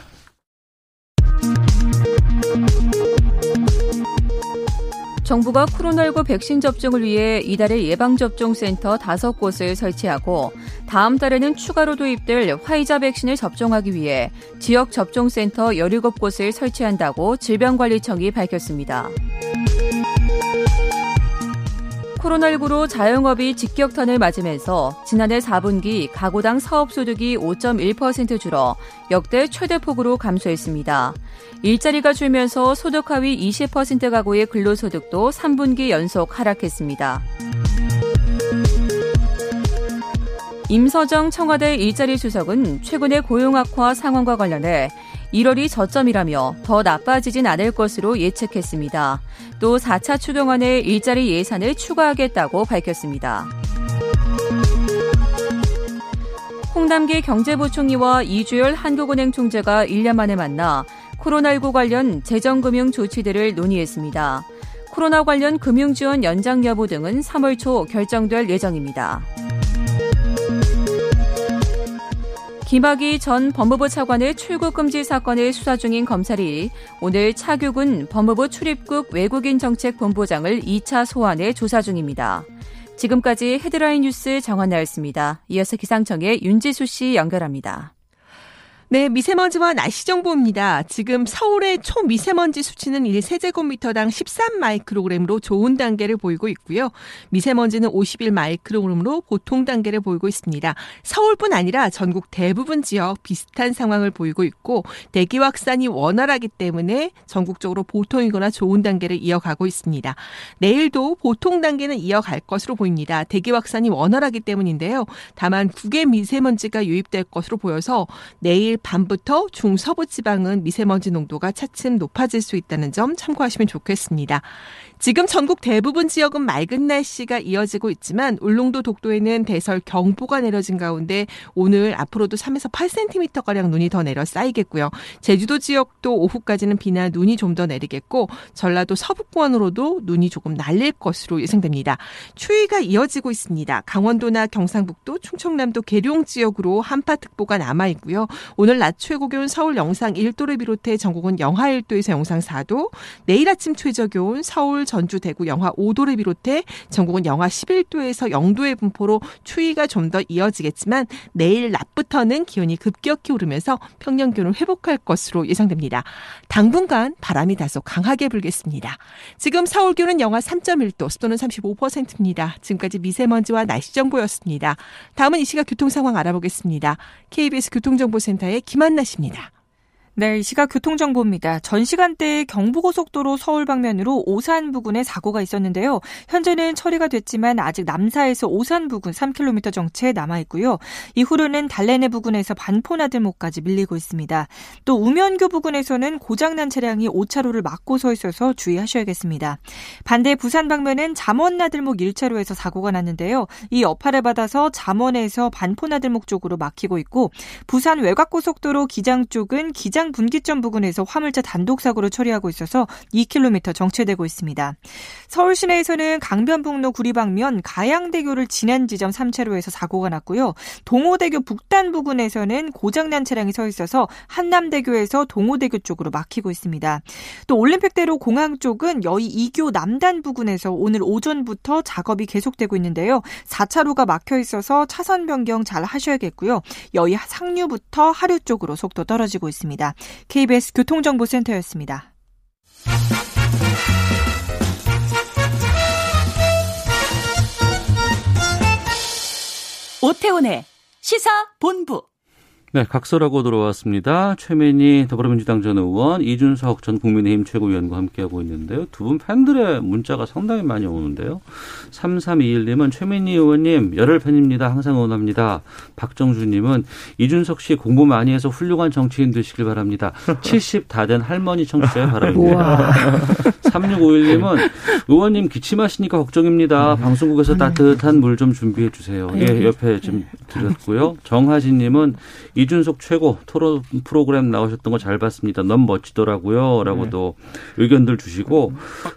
정부가 코로나19 백신 접종을 위해 이달에 예방접종센터 다섯 곳을 설치하고 다음 달에는 추가로 도입될 화이자 백신을 접종하기 위해 지역 접종센터 17곳을 설치한다고 질병관리청이 밝혔습니다. 코로나19로 자영업이 직격탄을 맞으면서 지난해 4분기 가구당 사업소득이 5.1% 줄어 역대 최대폭으로 감소했습니다. 일자리가 줄면서 소득 하위 20% 가구의 근로소득도 3분기 연속 하락했습니다. 임서정 청와대 일자리 수석은 최근의 고용 악화 상황과 관련해 1월이 저점이라며 더 나빠지진 않을 것으로 예측했습니다. 또 4차 추경안에 일자리 예산을 추가하겠다고 밝혔습니다. 홍남기 경제부총리와 이주열 한국은행 총재가 1년 만에 만나 코로나19 관련 재정금융 조치들을 논의했습니다. 코로나 관련 금융지원 연장 여부 등은 3월 초 결정될 예정입니다. 김학의 전 법무부 차관의 출국 금지 사건을 수사 중인 검찰이 오늘 차규근 법무부 출입국 외국인 정책 본부장을 2차 소환해 조사 중입니다. 지금까지 헤드라인 뉴스 정한나였습니다. 이어서 기상청의 윤지수 씨 연결합니다. 네, 미세먼지와 날씨 정보입니다. 지금 서울의 초미세먼지 수치는 1세제곱미터당 13마이크로그램으로 좋은 단계를 보이고 있고요. 미세먼지는 51마이크로그램으로 보통 단계를 보이고 있습니다. 서울뿐 아니라 전국 대부분 지역 비슷한 상황을 보이고 있고 대기 확산이 원활하기 때문에 전국적으로 보통이거나 좋은 단계를 이어가고 있습니다. 내일도 보통 단계는 이어갈 것으로 보입니다. 대기 확산이 원활하기 때문인데요. 다만 국외 미세먼지가 유입될 것으로 보여서 내일 밤부터 중서부 지방은 미세먼지 농도가 차츰 높아질 수 있다는 점 참고하시면 좋겠습니다. 지금 전국 대부분 지역은 맑은 날씨가 이어지고 있지만 울릉도 독도에는 대설 경보가 내려진 가운데 오늘 앞으로도 3에서 8cm 가량 눈이 더 내려 쌓이겠고요. 제주도 지역도 오후까지는 비나 눈이 좀 더 내리겠고 전라도 서북권으로도 눈이 조금 날릴 것으로 예상됩니다. 추위가 이어지고 있습니다. 강원도나 경상북도, 충청남도 계룡 지역으로 한파특보가 남아 있고요. 오늘 낮 최고 기온 서울 영상 1도를 비롯해 전국은 영하 1도에서 영상 4도, 내일 아침 최저 기온 서울 전주, 대구 영하 5도를 비롯해 전국은 영하 11도에서 0도의 분포로 추위가 좀 더 이어지겠지만 내일 낮부터는 기온이 급격히 오르면서 평년 기온을 회복할 것으로 예상됩니다. 당분간 바람이 다소 강하게 불겠습니다. 지금 서울 기온은 영하 3.1도, 습도는 35%입니다. 지금까지 미세먼지와 날씨 정보였습니다. 다음은 이 시각 교통 상황 알아보겠습니다. KBS 교통정보센터의 김한나 씨입니다. 네, 이 시각 교통정보입니다. 전 시간대에 경부고속도로 서울 방면으로 오산 부근에 사고가 있었는데요. 현재는 처리가 됐지만 아직 남사에서 오산 부근 3km 정체 남아있고요. 이후로는 달래내 부근에서 반포나들목까지 밀리고 있습니다. 또 우면교 부근에서는 고장난 차량이 5차로를 막고 서 있어서 주의하셔야겠습니다. 반대 부산 방면은 잠원나들목 1차로에서 사고가 났는데요. 이 여파를 받아서 잠원에서 반포나들목 쪽으로 막히고 있고 부산 외곽고속도로 기장 쪽은 기장 분기점 부근에서 화물차 단독 사고로 처리하고 있어서 2km 정체되고 있습니다. 서울 시내에서는 강변북로 구리방면 가양대교를 지난 지점 3차로에서 사고가 났고요. 동호대교 북단 부근에서는 고장난 차량이 서 있어서 한남대교에서 동호대교 쪽으로 막히고 있습니다. 또 올림픽대로 공항 쪽은 여의 2교 남단 부근에서 오늘 오전부터 작업이 계속되고 있는데요. 4차로가 막혀 있어서 차선 변경 잘 하셔야겠고요. 여의 상류부터 하류 쪽으로 속도 떨어지고 있습니다. KBS 교통정보센터였습니다. 오태훈의 시사 본부. 네, 각설하고 들어왔습니다. 최민희 더불어민주당 전 의원, 이준석 전 국민의힘 최고위원과 함께하고 있는데요. 두 분 팬들의 문자가 상당히 많이 오는데요. 3321님은 최민희 의원님, 열혈 팬입니다. 항상 응원합니다. 박정주님은 이준석 씨 공부 많이 해서 훌륭한 정치인 되시길 바랍니다. 70 다 된 할머니 청취자의 바람입니다. 3651님은 의원님 기침하시니까 걱정입니다. 방송국에서 따뜻한 물 좀 준비해 주세요. 예, 옆에 좀 드렸고요. 정하진님은 이준석 최고 토론 프로그램 나오셨던 거 잘 봤습니다. 너무 멋지더라고요. 라고도 네. 의견들 주시고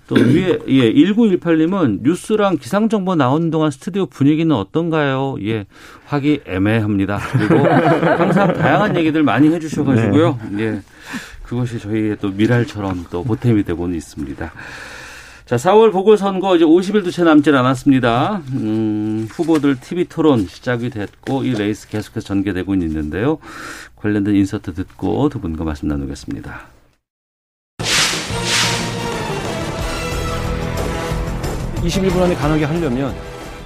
또 위에 예 1918님은 뉴스랑 기상 정보 나오는 동안 스튜디오 분위기는 어떤가요? 예. 하기 애매합니다. 그리고 [LAUGHS] 항상 다양한 얘기들 많이 해 주셔 가지고요. 네. 예. 그것이 저희의 또 밀알처럼 또 보탬이 되고는 있습니다. 자, 4월 보궐선거 이제 50일도 채 남질 않았습니다. 음, 후보들 TV 토론 시작이 됐고 이 레이스 계속해서 전개되고 있는데요. 관련된 인서트 듣고 두 분과 말씀 나누겠습니다. (21분) 안에 가능하게 하려면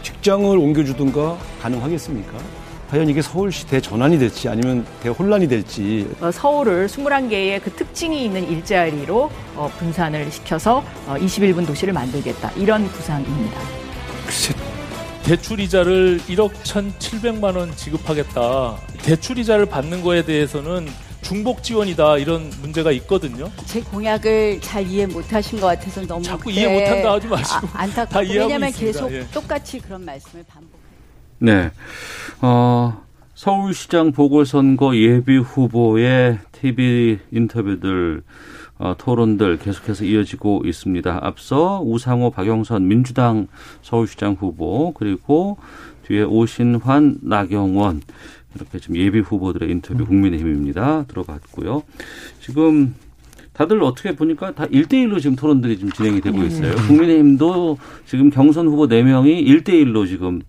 직장을 옮겨주든가 가능하겠습니까? 과연 이게 서울시 대전환이 될지 아니면 대혼란이 될지. 어, 서울을 21개의 그 특징이 있는 일자리로 어, 분산을 시켜서 21분 어, 도시를 만들겠다. 이런 구상입니다. 글쎄, 대출 이자를 1억 1,700만 원 지급하겠다. 대출 이자를 받는 거에 대해서는 중복 지원이다 이런 문제가 있거든요. 제 공약을 잘 이해 못하신 것 같아서 너무 자꾸 이해 못한다 하지 마시고 아, 안타깝고 왜냐하면 계속 예. 똑같이 그런 말씀을 반복. 네. 어, 서울시장 보궐선거 예비 후보의 TV 인터뷰들, 어, 토론들 계속해서 이어지고 있습니다. 앞서 우상호, 박영선 민주당 서울시장 후보 그리고 뒤에 오신환, 나경원 이렇게 지금 예비 후보들의 인터뷰 국민의힘입니다. 들어봤고요. 지금 다들 어떻게 보니까 다 1대1로 지금 토론들이 지금 진행이 되고 있어요. 국민의힘도 지금 경선 후보 4명이 1대1로 지금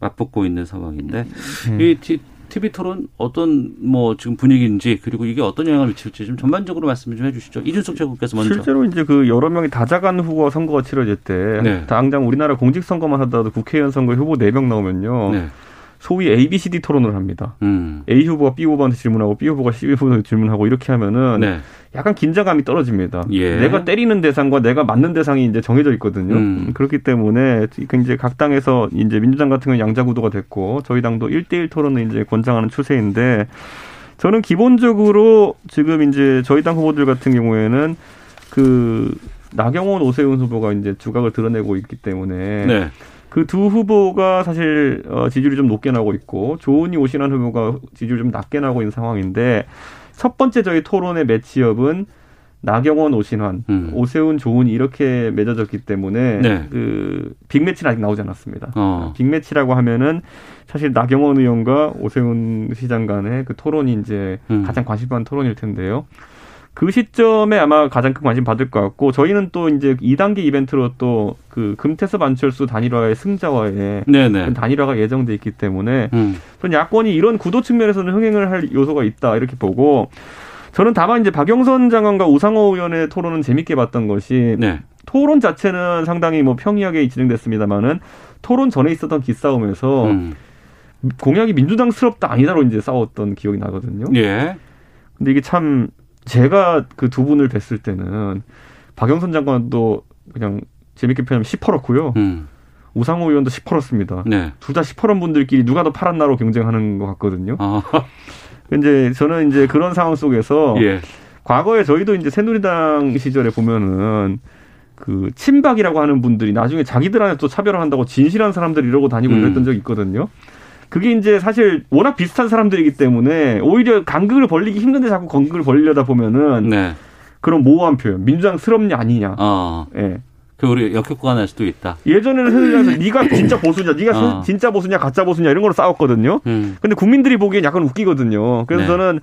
맞붙고 있는 상황인데 음. 이 TV 토론 어떤 뭐 지금 분위기인지 그리고 이게 어떤 영향을 미칠지 좀 전반적으로 말씀 좀 해주시죠. 이준석 최고께서 먼저. 실제로 이제 그 여러 명이 다자간 후보 선거가 치러질 때 네. 당장 우리나라 공직 선거만 하더라도 국회의원 선거 후보 4명 나오면요. 네. 소위 ABCD 토론을 합니다. 음. A 후보가 B 후보한테 질문하고 B 후보가 C 후보한테 질문하고 이렇게 하면은 네. 약간 긴장감이 떨어집니다. 예. 내가 때리는 대상과 내가 맞는 대상이 이제 정해져 있거든요. 음. 그렇기 때문에 이제 각 당에서 이제 민주당 같은 경우 양자 구도가 됐고 저희 당도 1대1 토론을 이제 권장하는 추세인데 저는 기본적으로 지금 이제 저희 당 후보들 같은 경우에는 그 나경원 오세훈 후보가 이제 주각을 드러내고 있기 때문에 네. 그 두 후보가 사실 어, 지지율이 좀 높게 나오고 있고 조은희 오신환 후보가 지지율 좀 낮게 나오고 있는 상황인데 첫 번째 저희 토론의 매치업은 나경원, 오신환, 음. 오세훈, 조은희 이렇게 맺어졌기 때문에 네. 그 빅매치는 아직 나오지 않았습니다. 어. 빅매치라고 하면은 사실 나경원 의원과 오세훈 시장 간의 그 토론이 이제 음. 가장 관심 받는 토론일 텐데요. 그 시점에 아마 가장 큰 관심 받을 것 같고 저희는 또 이제 2단계 이벤트로 또 그 금태섭 안철수 단일화의 승자와의 네네. 단일화가 예정돼 있기 때문에 음. 전 야권이 이런 구도 측면에서는 흥행을 할 요소가 있다 이렇게 보고 저는 다만 이제 박영선 장관과 우상호 의원의 토론은 재밌게 봤던 것이 네. 토론 자체는 상당히 뭐 평이하게 진행됐습니다만은 토론 전에 있었던 기싸움에서 음. 공약이 민주당스럽다 아니다로 이제 싸웠던 기억이 나거든요. 예. 근데 이게 참 제가 그 두 분을 뵀을 때는 박영선 장관도 그냥 재밌게 표현하면 시퍼렇고요. 음. 우상호 의원도 시퍼렇습니다. 네. 둘다 시퍼런 분들끼리 누가 더 파란나로 경쟁하는 것 같거든요. 아. [LAUGHS] 이제 저는 이제 그런 상황 속에서 예. 과거에 저희도 이제 새누리당 시절에 보면은 그 친박이라고 하는 분들이 나중에 자기들한테 또 차별을 한다고 진실한 사람들 이러고 다니고 음. 이랬던 적이 있거든요. 그게 이제 사실 워낙 비슷한 사람들이기 때문에 오히려 간극을 벌리기 힘든데 자꾸 간극을 벌리려다 보면은 네. 그런 모호한 표현, 민주당스럽냐 아니냐. 어. 예. 그 우리 역효과가 날 수도 있다. 예전에는 새누리당에서 [CLEARS THROAT] 네가 진짜 보수냐, 네가 어. 진짜 보수냐, 가짜 보수냐 이런 걸로 싸웠거든요. 음. 근데 국민들이 보기엔 약간 웃기거든요. 그래서 네. 저는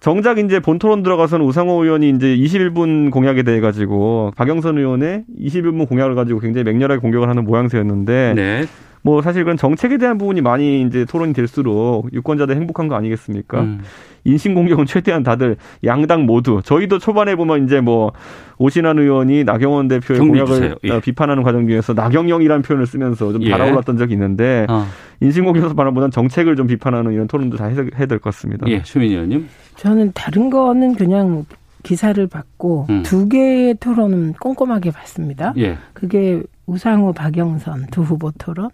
정작 이제 본토론 들어가서는 우상호 의원이 이제 21분 공약에 대해 가지고 박영선 의원의 21분 공약을 가지고 굉장히 맹렬하게 공격을 하는 모양새였는데 네. 뭐 사실 그건 정책에 대한 부분이 많이 이제 토론이 될수록 유권자들 행복한 거 아니겠습니까? 음. 인신 공격은 최대한 다들 양당 모두 저희도 초반에 보면 이제 뭐 오신환 의원이 나경원 대표의 공약을. 예. 어, 비판하는 과정 중에서 나경영이라는 표현을 쓰면서 좀 예. 달아올랐던 적이 있는데 어. 인신 공격에서 바라보는 정책을 좀 비판하는 이런 토론도 다 해야 될 것 같습니다. 예, 최민희 의원님. 저는 다른 거는 그냥 기사를 받고 음. 두 개의 토론은 꼼꼼하게 봤습니다. 예. 그게 우상호, 박영선 두 후보 토론.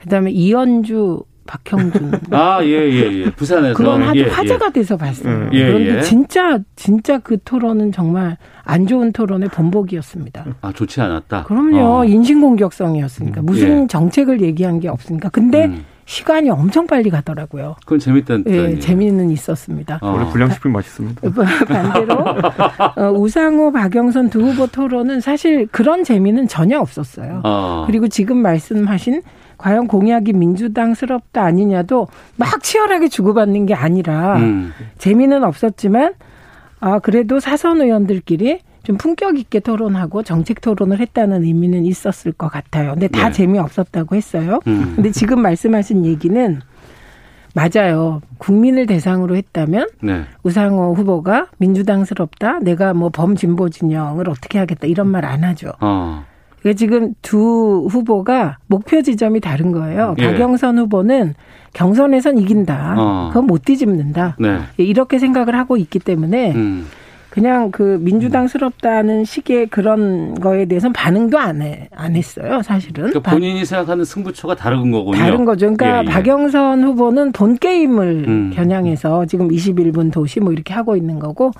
그다음에 이현주, 박형준. [LAUGHS] 아, 예, 예, 예. 부산에서. 그건 아주 예, 예. 화제가 돼서 봤어요. 예, 그런데 예. 진짜 진짜 그 토론은 정말 안 좋은 토론의 본보기였습니다. 아, 좋지 않았다. 그럼요. 어. 인신공격성이었으니까 무슨 예. 정책을 얘기한 게 없으니까. 근데 음. 시간이 엄청 빨리 가더라고요. 그건 재밌다는 예. 재미는 있었습니다. 어. 원래 불량식품이 맛있습니다. 반대로 어, 우상호, 박영선 두 후보 토론은 사실 그런 재미는 전혀 없었어요. 어. 그리고 지금 말씀하신 과연 공약이 민주당스럽다 아니냐도 막 치열하게 주고받는 게 아니라 음. 재미는 없었지만 아 그래도 사선 의원들끼리 좀 품격 있게 토론하고 정책 토론을 했다는 의미는 있었을 것 같아요. 근데 다 네. 재미없었다고 했어요. 음. 근데 지금 말씀하신 얘기는 맞아요. 국민을 대상으로 했다면 네. 우상호 후보가 민주당스럽다. 내가 뭐 범진보 진영을 어떻게 하겠다 이런 말 안 하죠. 어. 그러니까 지금 두 후보가 목표 지점이 다른 거예요. 예. 박영선 후보는 경선에선 이긴다. 어. 그건 못 뒤집는다. 네. 이렇게 생각을 하고 있기 때문에 음. 그냥 그 민주당스럽다는 식의 그런 거에 대해서는 반응도 안, 해, 안 했어요. 사실은. 그러니까 본인이 생각하는 승부처가 다른 거군요. 다른 거죠. 그러니까 예, 예. 박영선 후보는 본 게임을 음. 겨냥해서 지금 21분 도시 뭐 이렇게 하고 있는 거고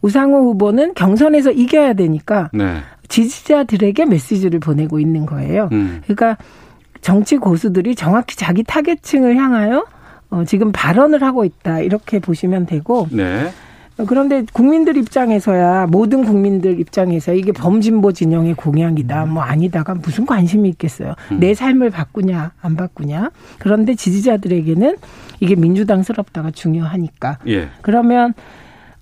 우상호 후보는 경선에서 이겨야 되니까 네. 지지자들에게 메시지를 보내고 있는 거예요. 음. 그러니까 정치 고수들이 정확히 자기 타겟층을 향하여 어, 지금 발언을 하고 있다 이렇게 보시면 되고 네. 어, 그런데 국민들 입장에서야 모든 국민들 입장에서 이게 범진보 진영의 공약이다 뭐 아니다가 무슨 관심이 있겠어요. 음. 내 삶을 바꾸냐 안 바꾸냐. 그런데 지지자들에게는 이게 민주당스럽다가 중요하니까. 예. 그러면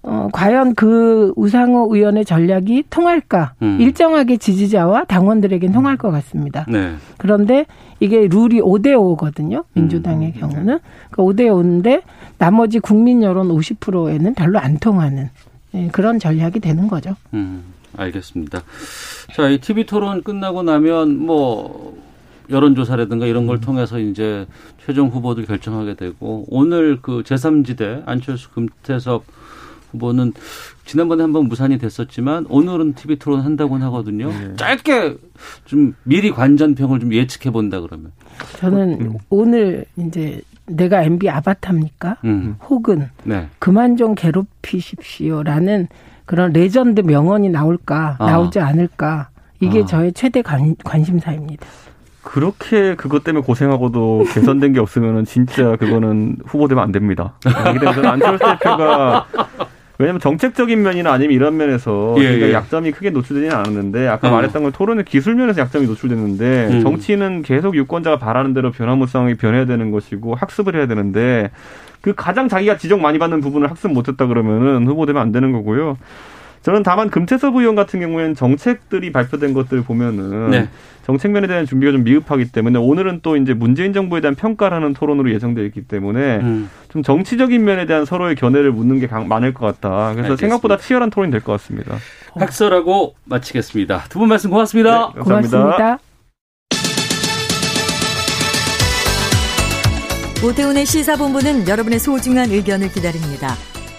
어, 과연 그 우상호 의원의 전략이 통할까? 음. 일정하게 지지자와 당원들에겐 통할 것 같습니다. 네. 그런데 이게 룰이 5대 5거든요. 민주당의 음. 경우는. 그 5대 5인데 나머지 국민 여론 50%에는 별로 안 통하는 예, 그런 전략이 되는 거죠. 음, 알겠습니다. 자, 이 TV 토론 끝나고 나면 뭐 여론조사라든가 이런 걸 통해서 이제 최종 후보들 결정하게 되고 오늘 그 제3지대 안철수 금태섭 후보는 지난번에 한번 무산이 됐었지만 오늘은 TV 토론 한다고는 하거든요. 짧게 좀 미리 관전평을 좀 예측해 본다 그러면. 저는 오늘 이제 내가 MB 아바타입니까? 음. 혹은 네. 그만 좀 괴롭히십시오라는 그런 레전드 명언이 나올까 아. 나오지 않을까 이게 아. 저의 최대 관, 관심사입니다. 그렇게 그것 때문에 고생하고도 개선된 게 없으면은 진짜 그거는 후보 되면 안 됩니다. 이기 때문에 안철수 대표가 왜냐하면 정책적인 면이나 아니면 이런 면에서 예, 예. 약점이 크게 노출되지는 않았는데 아까 어. 말했던 건 토론의 기술 면에서 약점이 노출됐는데 음. 정치는 계속 유권자가 바라는 대로 변화무쌍하게 변해야 되는 것이고 학습을 해야 되는데 그 가장 자기가 지적 많이 받는 부분을 학습 못했다 그러면은 후보 되면 안 되는 거고요. 저는 다만 금태섭 의원 같은 경우에는 정책들이 발표된 것들을 보면은 네. 정책면에 대한 준비가 좀 미흡하기 때문에 오늘은 또 이제 문재인 정부에 대한 평가를 하는 토론으로 예정되어 있기 때문에 음. 좀 정치적인 면에 대한 서로의 견해를 묻는 게 강- 많을 것 같다. 그래서 알겠습니다. 생각보다 치열한 토론이 될 것 같습니다. 학설하고 마치겠습니다. 두 분 말씀 고맙습니다. 네, 감사합니다. 고맙습니다. 오태훈의 시사본부는 여러분의 소중한 의견을 기다립니다.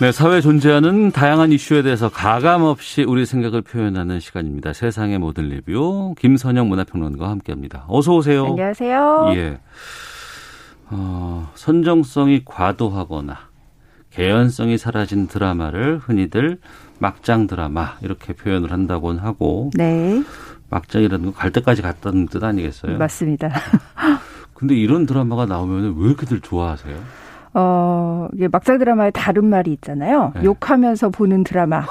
네, 사회에 존재하는 다양한 이슈에 대해서 가감 없이 우리 생각을 표현하는 시간입니다. 세상의 모든 리뷰 김선영 문화평론가와 함께합니다. 어서 오세요. 안녕하세요. 예. 어, 선정성이 과도하거나 개연성이 사라진 드라마를 흔히들 막장 드라마 이렇게 표현을 한다고는 하고 네, 막장이라는 건 갈 때까지 갔다는 뜻 아니겠어요? 맞습니다. 근데 이런 드라마가 나오면 왜 이렇게들 좋아하세요? 어, 이게 막장 드라마에 다른 말이 있잖아요. 네. 욕하면서 보는 드라마. [LAUGHS]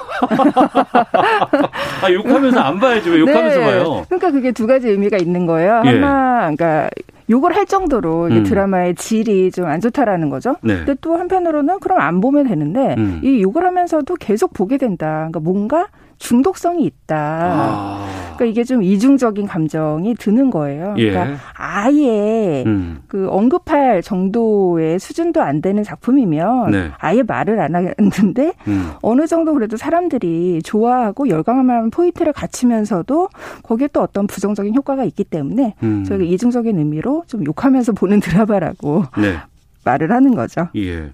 아, 욕하면서 안 봐야지. 왜 욕하면서 네. 봐요? 그러니까 그게 두 가지 의미가 있는 거예요. 예. 하나, 그러니까 욕을 할 정도로 음. 드라마의 질이 좀 안 좋다라는 거죠. 네. 근데 또 한편으로는 그럼 안 보면 되는데 음. 이 욕을 하면서도 계속 보게 된다. 그러니까 뭔가 중독성이 있다. 아. 그러니까 이게 좀 이중적인 감정이 드는 거예요. 예. 그러니까 아예 음. 그 언급할 정도의 수준도 안 되는 작품이면 네. 아예 말을 안 하는데 음. 어느 정도 그래도 사람들이 좋아하고 열광하는 포인트를 갖추면서도 거기에 또 어떤 부정적인 효과가 있기 때문에 음. 저희가 이중적인 의미로 좀 욕하면서 보는 드라마라고 네. [LAUGHS] 말을 하는 거죠. 예.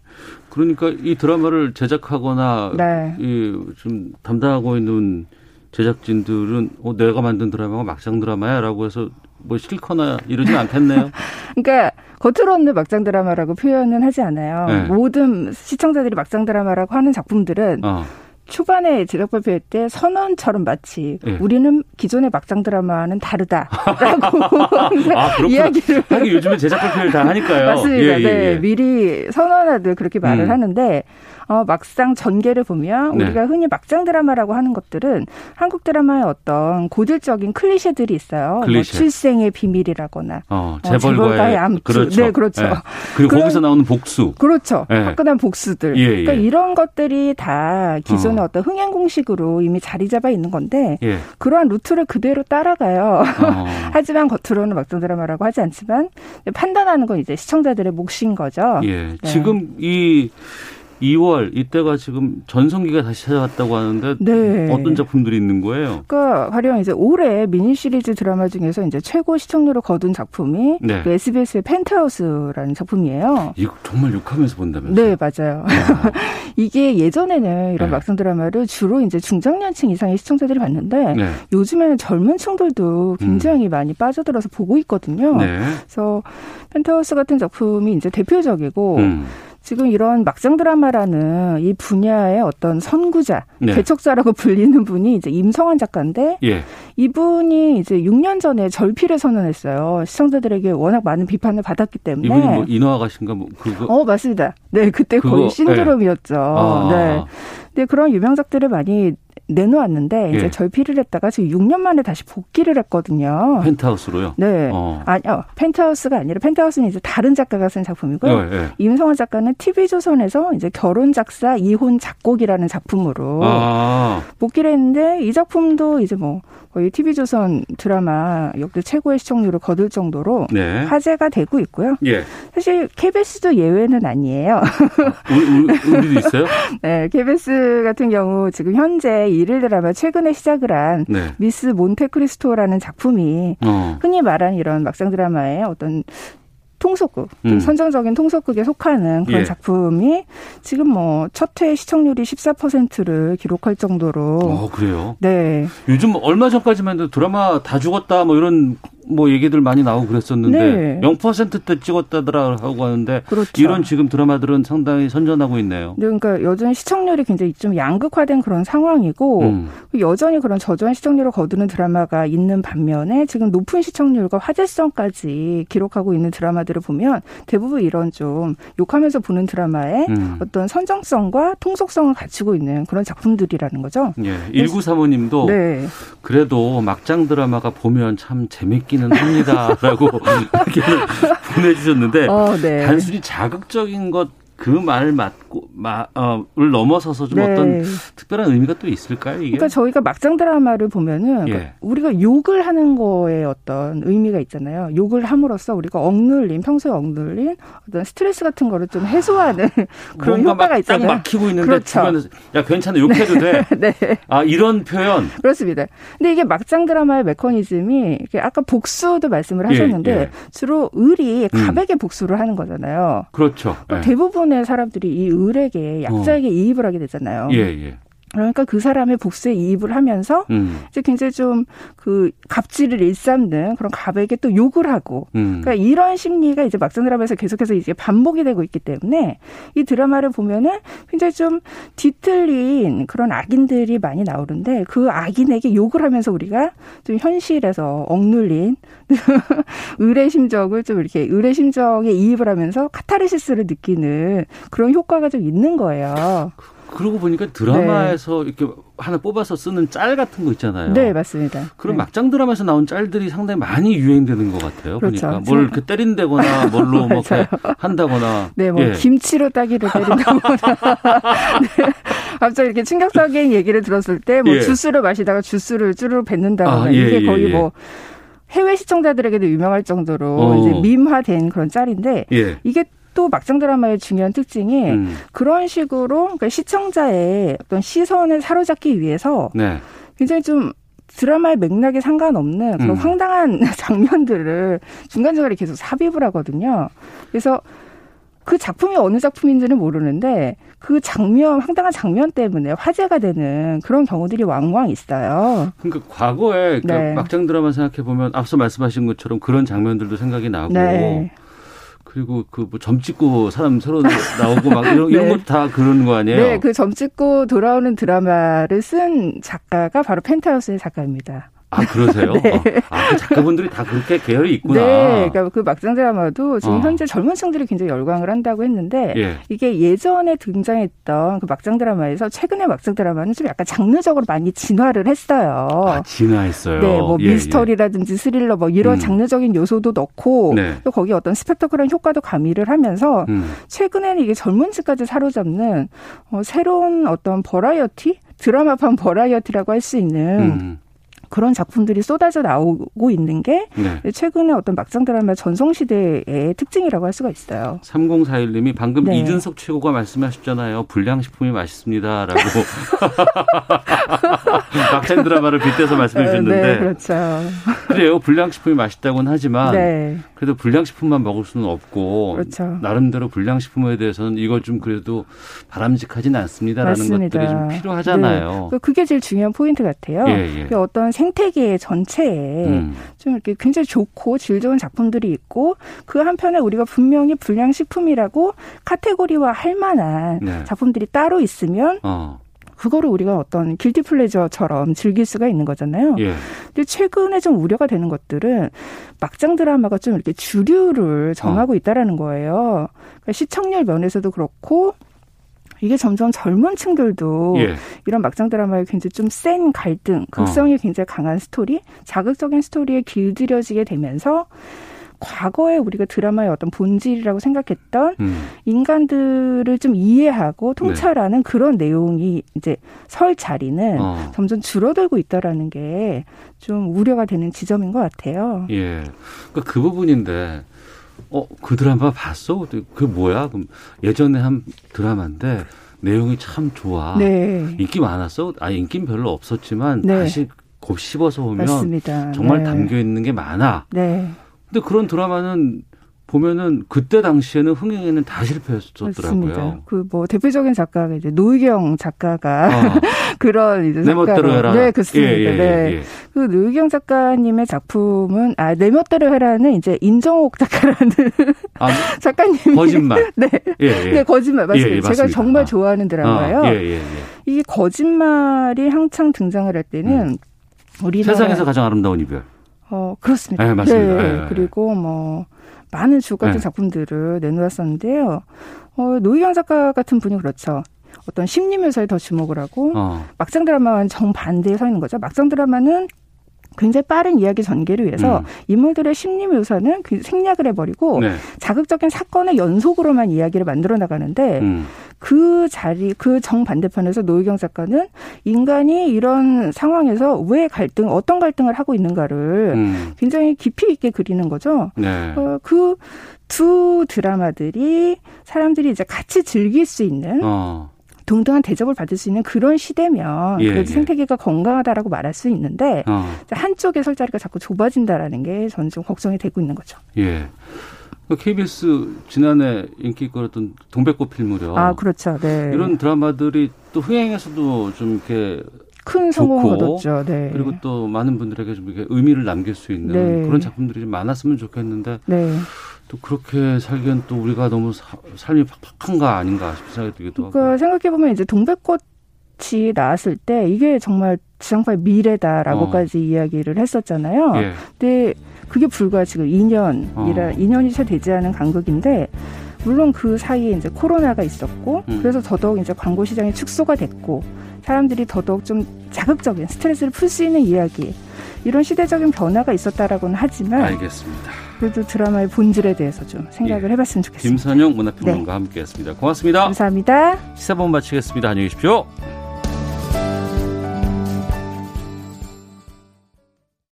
그러니까 이 드라마를 제작하거나 네. 이좀 담당하고 있는 제작진들은 어, 내가 만든 드라마가 막장 드라마야라고 해서 뭐 싫거나 이러진 않겠네요. [LAUGHS] 그러니까 겉으로는 막장 드라마라고 표현은 하지 않아요. 네. 모든 시청자들이 막장 드라마라고 하는 작품들은 어. 초반에 제작 발표할 때 선언처럼 마치 예. 우리는 기존의 막장 드라마는 다르다라고 [LAUGHS] 아. 이야기를 하긴 요즘에 제작 발표를 다 하니까요. 맞습니다. 예, 예, 네, 예. 미리 선언하듯 그렇게 말을 음. 하는데 어, 막상 전개를 보면 네. 우리가 흔히 막장 드라마라고 하는 것들은 한국 드라마의 어떤 고질적인 클리셰들이 있어요. 뭐 클리셰. 출생의 비밀이라고나 어, 어, 재벌과의 암투. 그렇죠. 네, 그렇죠. 예. 그리고 그런- 거기서 나오는 복수. 그렇죠. 예. 화끈한 복수들. 예, 그러니까 예. 이런 것들이 다 기존 의 어. 어. 떤 흥행 공식으로 이미 자리 잡아 있는 건데 예. 그러한 루트를 그대로 따라가요. 어. [LAUGHS] 하지만 겉으로는 막장 드라마라고 하지 않지만 판단하는 건 이제 시청자들의 몫인 거죠. 예. 네. 지금 이 2월 이때가 지금 전성기가 다시 찾아왔다고 하는데 네. 어떤 작품들이 있는 거예요? 그러니까 가령 이제 올해 미니 시리즈 드라마 중에서 이제 최고 시청률을 거둔 작품이 네. 그 SBS의 펜트하우스라는 작품이에요. 이거 정말 욕하면서 본다면서? 네, 맞아요. [LAUGHS] 이게 예전에는 이런 네. 막상 드라마를 주로 이제 중장년층 이상의 시청자들이 봤는데 네. 요즘에는 젊은 층들도 굉장히 많이 빠져들어서 보고 있거든요. 음. 네. 그래서 펜트하우스 같은 작품이 이제 대표적이고 음. 지금 이런 막장 드라마라는 이 분야의 어떤 선구자, 네. 개척자라고 [LAUGHS] 불리는 분이 이제 임성환 작가인데 예. 이분이 이제 6년 전에 절필을 선언했어요. 시청자들에게 워낙 많은 비판을 받았기 때문에. 이분이 뭐 인어 아가씨인가 뭐 그거 어, 맞습니다. 네, 그때 그거, 거의 신드롬이었죠. 아. 네. 근데 그런 유명작들을 많이 내놓았는데 예. 이제 절필을 했다가 지금 6년 만에 다시 복귀를 했거든요. 펜트하우스로요. 네. 어. 아니요. 펜트하우스가 아니라 펜트하우스는 이제 다른 작가가 쓴 작품이고요. 예, 예. 임성환 작가는 TV조선에서 이제 결혼 작사 이혼 작곡이라는 작품으로 아. 복귀를 했는데 이 작품도 이제 뭐 거의 TV조선 드라마 역대 최고의 시청률을 거둘 정도로 네. 화제가 되고 있고요. 예. 사실 KBS도 예외는 아니에요. 우리, 우리, 우리도 있어요? [LAUGHS] 네, KBS 같은 경우 지금 현재 일일 드라마 최근에 시작을 한 네. 미스 몬테크리스토라는 작품이 어. 흔히 말하는 이런 막상 드라마의 어떤 통속극, 음. 선정적인 통속극에 속하는 그런 예. 작품이 지금 뭐 첫 회 시청률이 14%를 기록할 정도로. 어, 그래요? 네. 요즘 얼마 전까지만 해도 드라마 다 죽었다 뭐 이런 뭐 얘기들 많이 나오고 그랬었는데 네. 0%대 찍었다더라 하고 하는데 그렇죠. 이런 지금 드라마들은 상당히 선전하고 있네요. 네, 그러니까 여전히 시청률이 굉장히 좀 양극화된 그런 상황이고 음. 여전히 그런 저조한 시청률을 거두는 드라마가 있는 반면에 지금 높은 시청률과 화제성까지 기록하고 있는 드라마들을 보면 대부분 이런 좀 욕하면서 보는 드라마의 음. 어떤 선정성과 통속성을 갖추고 있는 그런 작품들이라는 거죠. 예. 1935님도 네. 그래도 막장 드라마가 보면 참 재밌게 있기는 합니다라고 [LAUGHS] 보내주셨는데 어, 네. 단순히 자극적인 것 그말 맞고 마어를 넘어서서 좀 네. 어떤 특별한 의미가 또 있을까요? 이게? 그러니까 저희가 막장 드라마를 보면은 예. 그러니까 우리가 욕을 하는 거에 어떤 의미가 있잖아요. 욕을 함으로써 우리가 억눌린 평소에 억눌린 어떤 스트레스 같은 거를 좀 해소하는 [LAUGHS] 그런 효과가 있잖아요. 딱 막히고 있는데 그렇죠. 야 괜찮아 욕해도 돼. [LAUGHS] 네. 아 이런 표현. 그렇습니다. 근데 이게 막장 드라마의 메커니즘이 아까 복수도 말씀을 예, 하셨는데 예, 예. 주로 을이 갑에게 음. 복수를 하는 거잖아요. 그렇죠. 그러니까 대부분 대부분의 사람들이 이 을에게 약자에게 어. 이입을 하게 되잖아요. 예, 예. 그러니까 그 사람의 복수에 이입을 하면서 음. 이제 굉장히 좀 그 갑질을 일삼는 그런 갑에게 또 욕을 하고 음. 그러니까 이런 심리가 이제 막장 드라마에서 계속해서 이제 반복이 되고 있기 때문에 이 드라마를 보면은 굉장히 좀 뒤틀린 그런 악인들이 많이 나오는데 그 악인에게 욕을 하면서 우리가 좀 현실에서 억눌린 [LAUGHS] 의뢰 심정을 좀 이렇게 의뢰 심정에 이입을 하면서 카타르시스를 느끼는 그런 효과가 좀 있는 거예요. 그러고 보니까 드라마에서 네. 이렇게 하나 뽑아서 쓰는 짤 같은 거 있잖아요. 네, 맞습니다. 그런 네. 막장 드라마에서 나온 짤들이 상당히 많이 유행되는 것 같아요. 그렇죠. 보니까 뭘 이렇게 때린다거나 [LAUGHS] 뭘로 뭐 한다거나. 네, 뭐 예. 김치로 따기를 때린다거나. [LAUGHS] 네. 갑자기 이렇게 충격적인 얘기를 들었을 때뭐 예. 주스를 마시다가 주스를 쭈르 뱉는다거나 아, 예, 이게 예, 거의 예. 뭐 해외 시청자들에게도 유명할 정도로 어. 이제 밈화된 그런 짤인데 예. 이게 또 막장 드라마의 중요한 특징이 음. 그런 식으로 그러니까 시청자의 어떤 시선을 사로잡기 위해서 네. 굉장히 좀 드라마의 맥락에 상관없는 그런 음. 황당한 [LAUGHS] 장면들을 중간중간에 계속 삽입을 하거든요. 그래서 그 작품이 어느 작품인지는 모르는데 그 장면 황당한 장면 때문에 화제가 되는 그런 경우들이 왕왕 있어요. 그러니까 과거에 그러니까 네. 막장 드라마 생각해 보면 앞서 말씀하신 것처럼 그런 장면들도 생각이 나고 네. 그리고 그 뭐 점 찍고 사람 서로 나오고 막 이런, [LAUGHS] 네. 이런 것도 다 그런 거 아니에요? 네, 그 점 찍고 돌아오는 드라마를 쓴 작가가 바로 펜트하우스의 작가입니다. 아, 그러세요? [LAUGHS] 네. 어. 아, 그 작가분들이 다 그렇게 계열이 있구나. 네. 그러니까 그 막장 드라마도 지금 어. 현재 젊은 층들이 굉장히 열광을 한다고 했는데 예. 이게 예전에 등장했던 그 막장 드라마에서 최근에 막장 드라마는 좀 약간 장르적으로 많이 진화를 했어요. 아, 진화했어요. 네. 뭐 예, 미스터리라든지 예. 스릴러 뭐 이런 음. 장르적인 요소도 넣고 네. 또 거기 어떤 스펙터클한 효과도 가미를 하면서 음. 최근에는 이게 젊은 층까지 사로잡는 어, 새로운 어떤 버라이어티 드라마판 버라이어티라고 할 수 있는 음. 그런 작품들이 쏟아져 나오고 있는 게 네. 최근에 어떤 막장 드라마 전성시대의 특징이라고 할 수가 있어요. 3041님이 방금 네. 이준석 최고가 말씀하셨잖아요. 불량식품이 맛있습니다라고. [LAUGHS] 막장 드라마를 빗대서 말씀해 주셨는데. 네, 그렇죠. 그래요. 불량식품이 맛있다고는 하지만 네. 그래도 불량식품만 먹을 수는 없고 그렇죠. 나름대로 불량식품에 대해서는 이거 좀 그래도 바람직하지는 않습니다라는 맞습니다. 것들이 좀 필요하잖아요. 네. 그게 제일 중요한 포인트 같아요. 예, 예. 어떤 생 태계 전체에 음. 좀 이렇게 굉장히 좋고 질 좋은 작품들이 있고 그 한편에 우리가 분명히 불량식품이라고 카테고리화 할 만한 네. 작품들이 따로 있으면 어. 그거를 우리가 어떤 길티 플레저처럼 즐길 수가 있는 거잖아요. 예. 근데 최근에 좀 우려가 되는 것들은 막장 드라마가 좀 이렇게 주류를 정하고 어. 있다라는 거예요. 그러니까 시청률 면에서도 그렇고 이게 점점 젊은 층들도 예. 이런 막장 드라마에 굉장히 좀 센 갈등, 극성이 어. 굉장히 강한 스토리, 자극적인 스토리에 길들여지게 되면서 과거에 우리가 드라마의 어떤 본질이라고 생각했던 음. 인간들을 좀 이해하고 통찰하는 네. 그런 내용이 이제 설 자리는 어. 점점 줄어들고 있다라는 게 좀 우려가 되는 지점인 것 같아요. 예. 그러니까 그 부분인데 어, 그 드라마 봤어? 그 뭐야? 그럼 예전에 한 드라마인데 내용이 참 좋아. 네. 인기 많았어? 아, 인기는 별로 없었지만 네. 다시 곱 씹어서 보면 맞습니다. 정말 네. 담겨 있는 게 많아. 네. 근데 그런 드라마는 보면은 그때 당시에는 흥행에는 다 실패했었더라고요. 그 뭐 대표적인 작가가 이제 노희경 작가가 어. [LAUGHS] 그런 이제 내 멋대로 해라. 네, 그렇습니다. 예, 예, 네. 예. 그 노희경 작가님의 작품은 아, 내 멋대로 해라는 이제 인정옥 작가라는 [LAUGHS] 아, [LAUGHS] 작가님 거짓말. 네. 예, 예. 네, 거짓말 맞습니다. 예, 예, 제가 정말 아. 좋아하는 드라마예요. 아, 이게 거짓말이 한창 등장을 할 때는 음. 우리나라 세상에서 가장 아름다운 이별. 어, 그렇습니다. 네, 맞습니다. 네, 그리고 뭐 많은 주옥 같은 네. 작품들을 내놓았었는데요. 어, 노희경 작가 같은 분이 그렇죠. 어떤 심리 묘사에 더 주목을 하고 어. 막장 드라마와는 정반대에 서 있는 거죠. 막장 드라마는 굉장히 빠른 이야기 전개를 위해서 음. 인물들의 심리 묘사는 그 생략을 해버리고 네. 자극적인 사건의 연속으로만 이야기를 만들어 나가는데 음. 그 자리 그 정반대편에서 노희경 작가는 인간이 이런 상황에서 왜 갈등 어떤 갈등을 하고 있는가를 음. 굉장히 깊이 있게 그리는 거죠. 네. 어, 그두 드라마들이 사람들이 이제 같이 즐길 수 있는 어. 동등한 대접을 받을 수 있는 그런 시대면 예, 그래도 예. 생태계가 건강하다라고 말할 수 있는데 어. 한쪽의 설자리가 자꾸 좁아진다라는 게 저는 좀 걱정이 되고 있는 거죠. 예. KBS 그 지난해 인기 끌었던 동백꽃 필 무렵. 아, 그렇죠. 네. 이런 드라마들이 또 흥행에서도 좀 이렇게 큰 성공을 거뒀죠. 네. 그리고 또 많은 분들에게 좀 이렇게 의미를 남길 수 있는 네. 그런 작품들이 좀 많았으면 좋겠는데 네. 또 그렇게 살기엔 또 우리가 너무 사, 삶이 팍팍한가 아닌가 싶은 생각이 들기도 그러니까 하고. 생각해 보면 이제 동백꽃이 나왔을 때 이게 정말 지상파의 미래다라고까지 어. 이야기를 했었잖아요. 예. 근데 그게 불과 지금 2년이라 어. 2년이 채 되지 않은 간극인데 물론 그 사이에 이제 코로나가 있었고 음. 그래서 더더욱 이제 광고 시장이 축소가 됐고 사람들이 더더욱 좀 자극적인 스트레스를 풀 수 있는 이야기 이런 시대적인 변화가 있었다라고는 하지만 알겠습니다. 그래도 드라마의 본질에 대해서 좀 생각을 예. 해봤으면 좋겠습니다. 김선영 문화평론가 네. 함께했습니다. 고맙습니다. 감사합니다. 시사본 마치겠습니다. 안녕히 계십시오.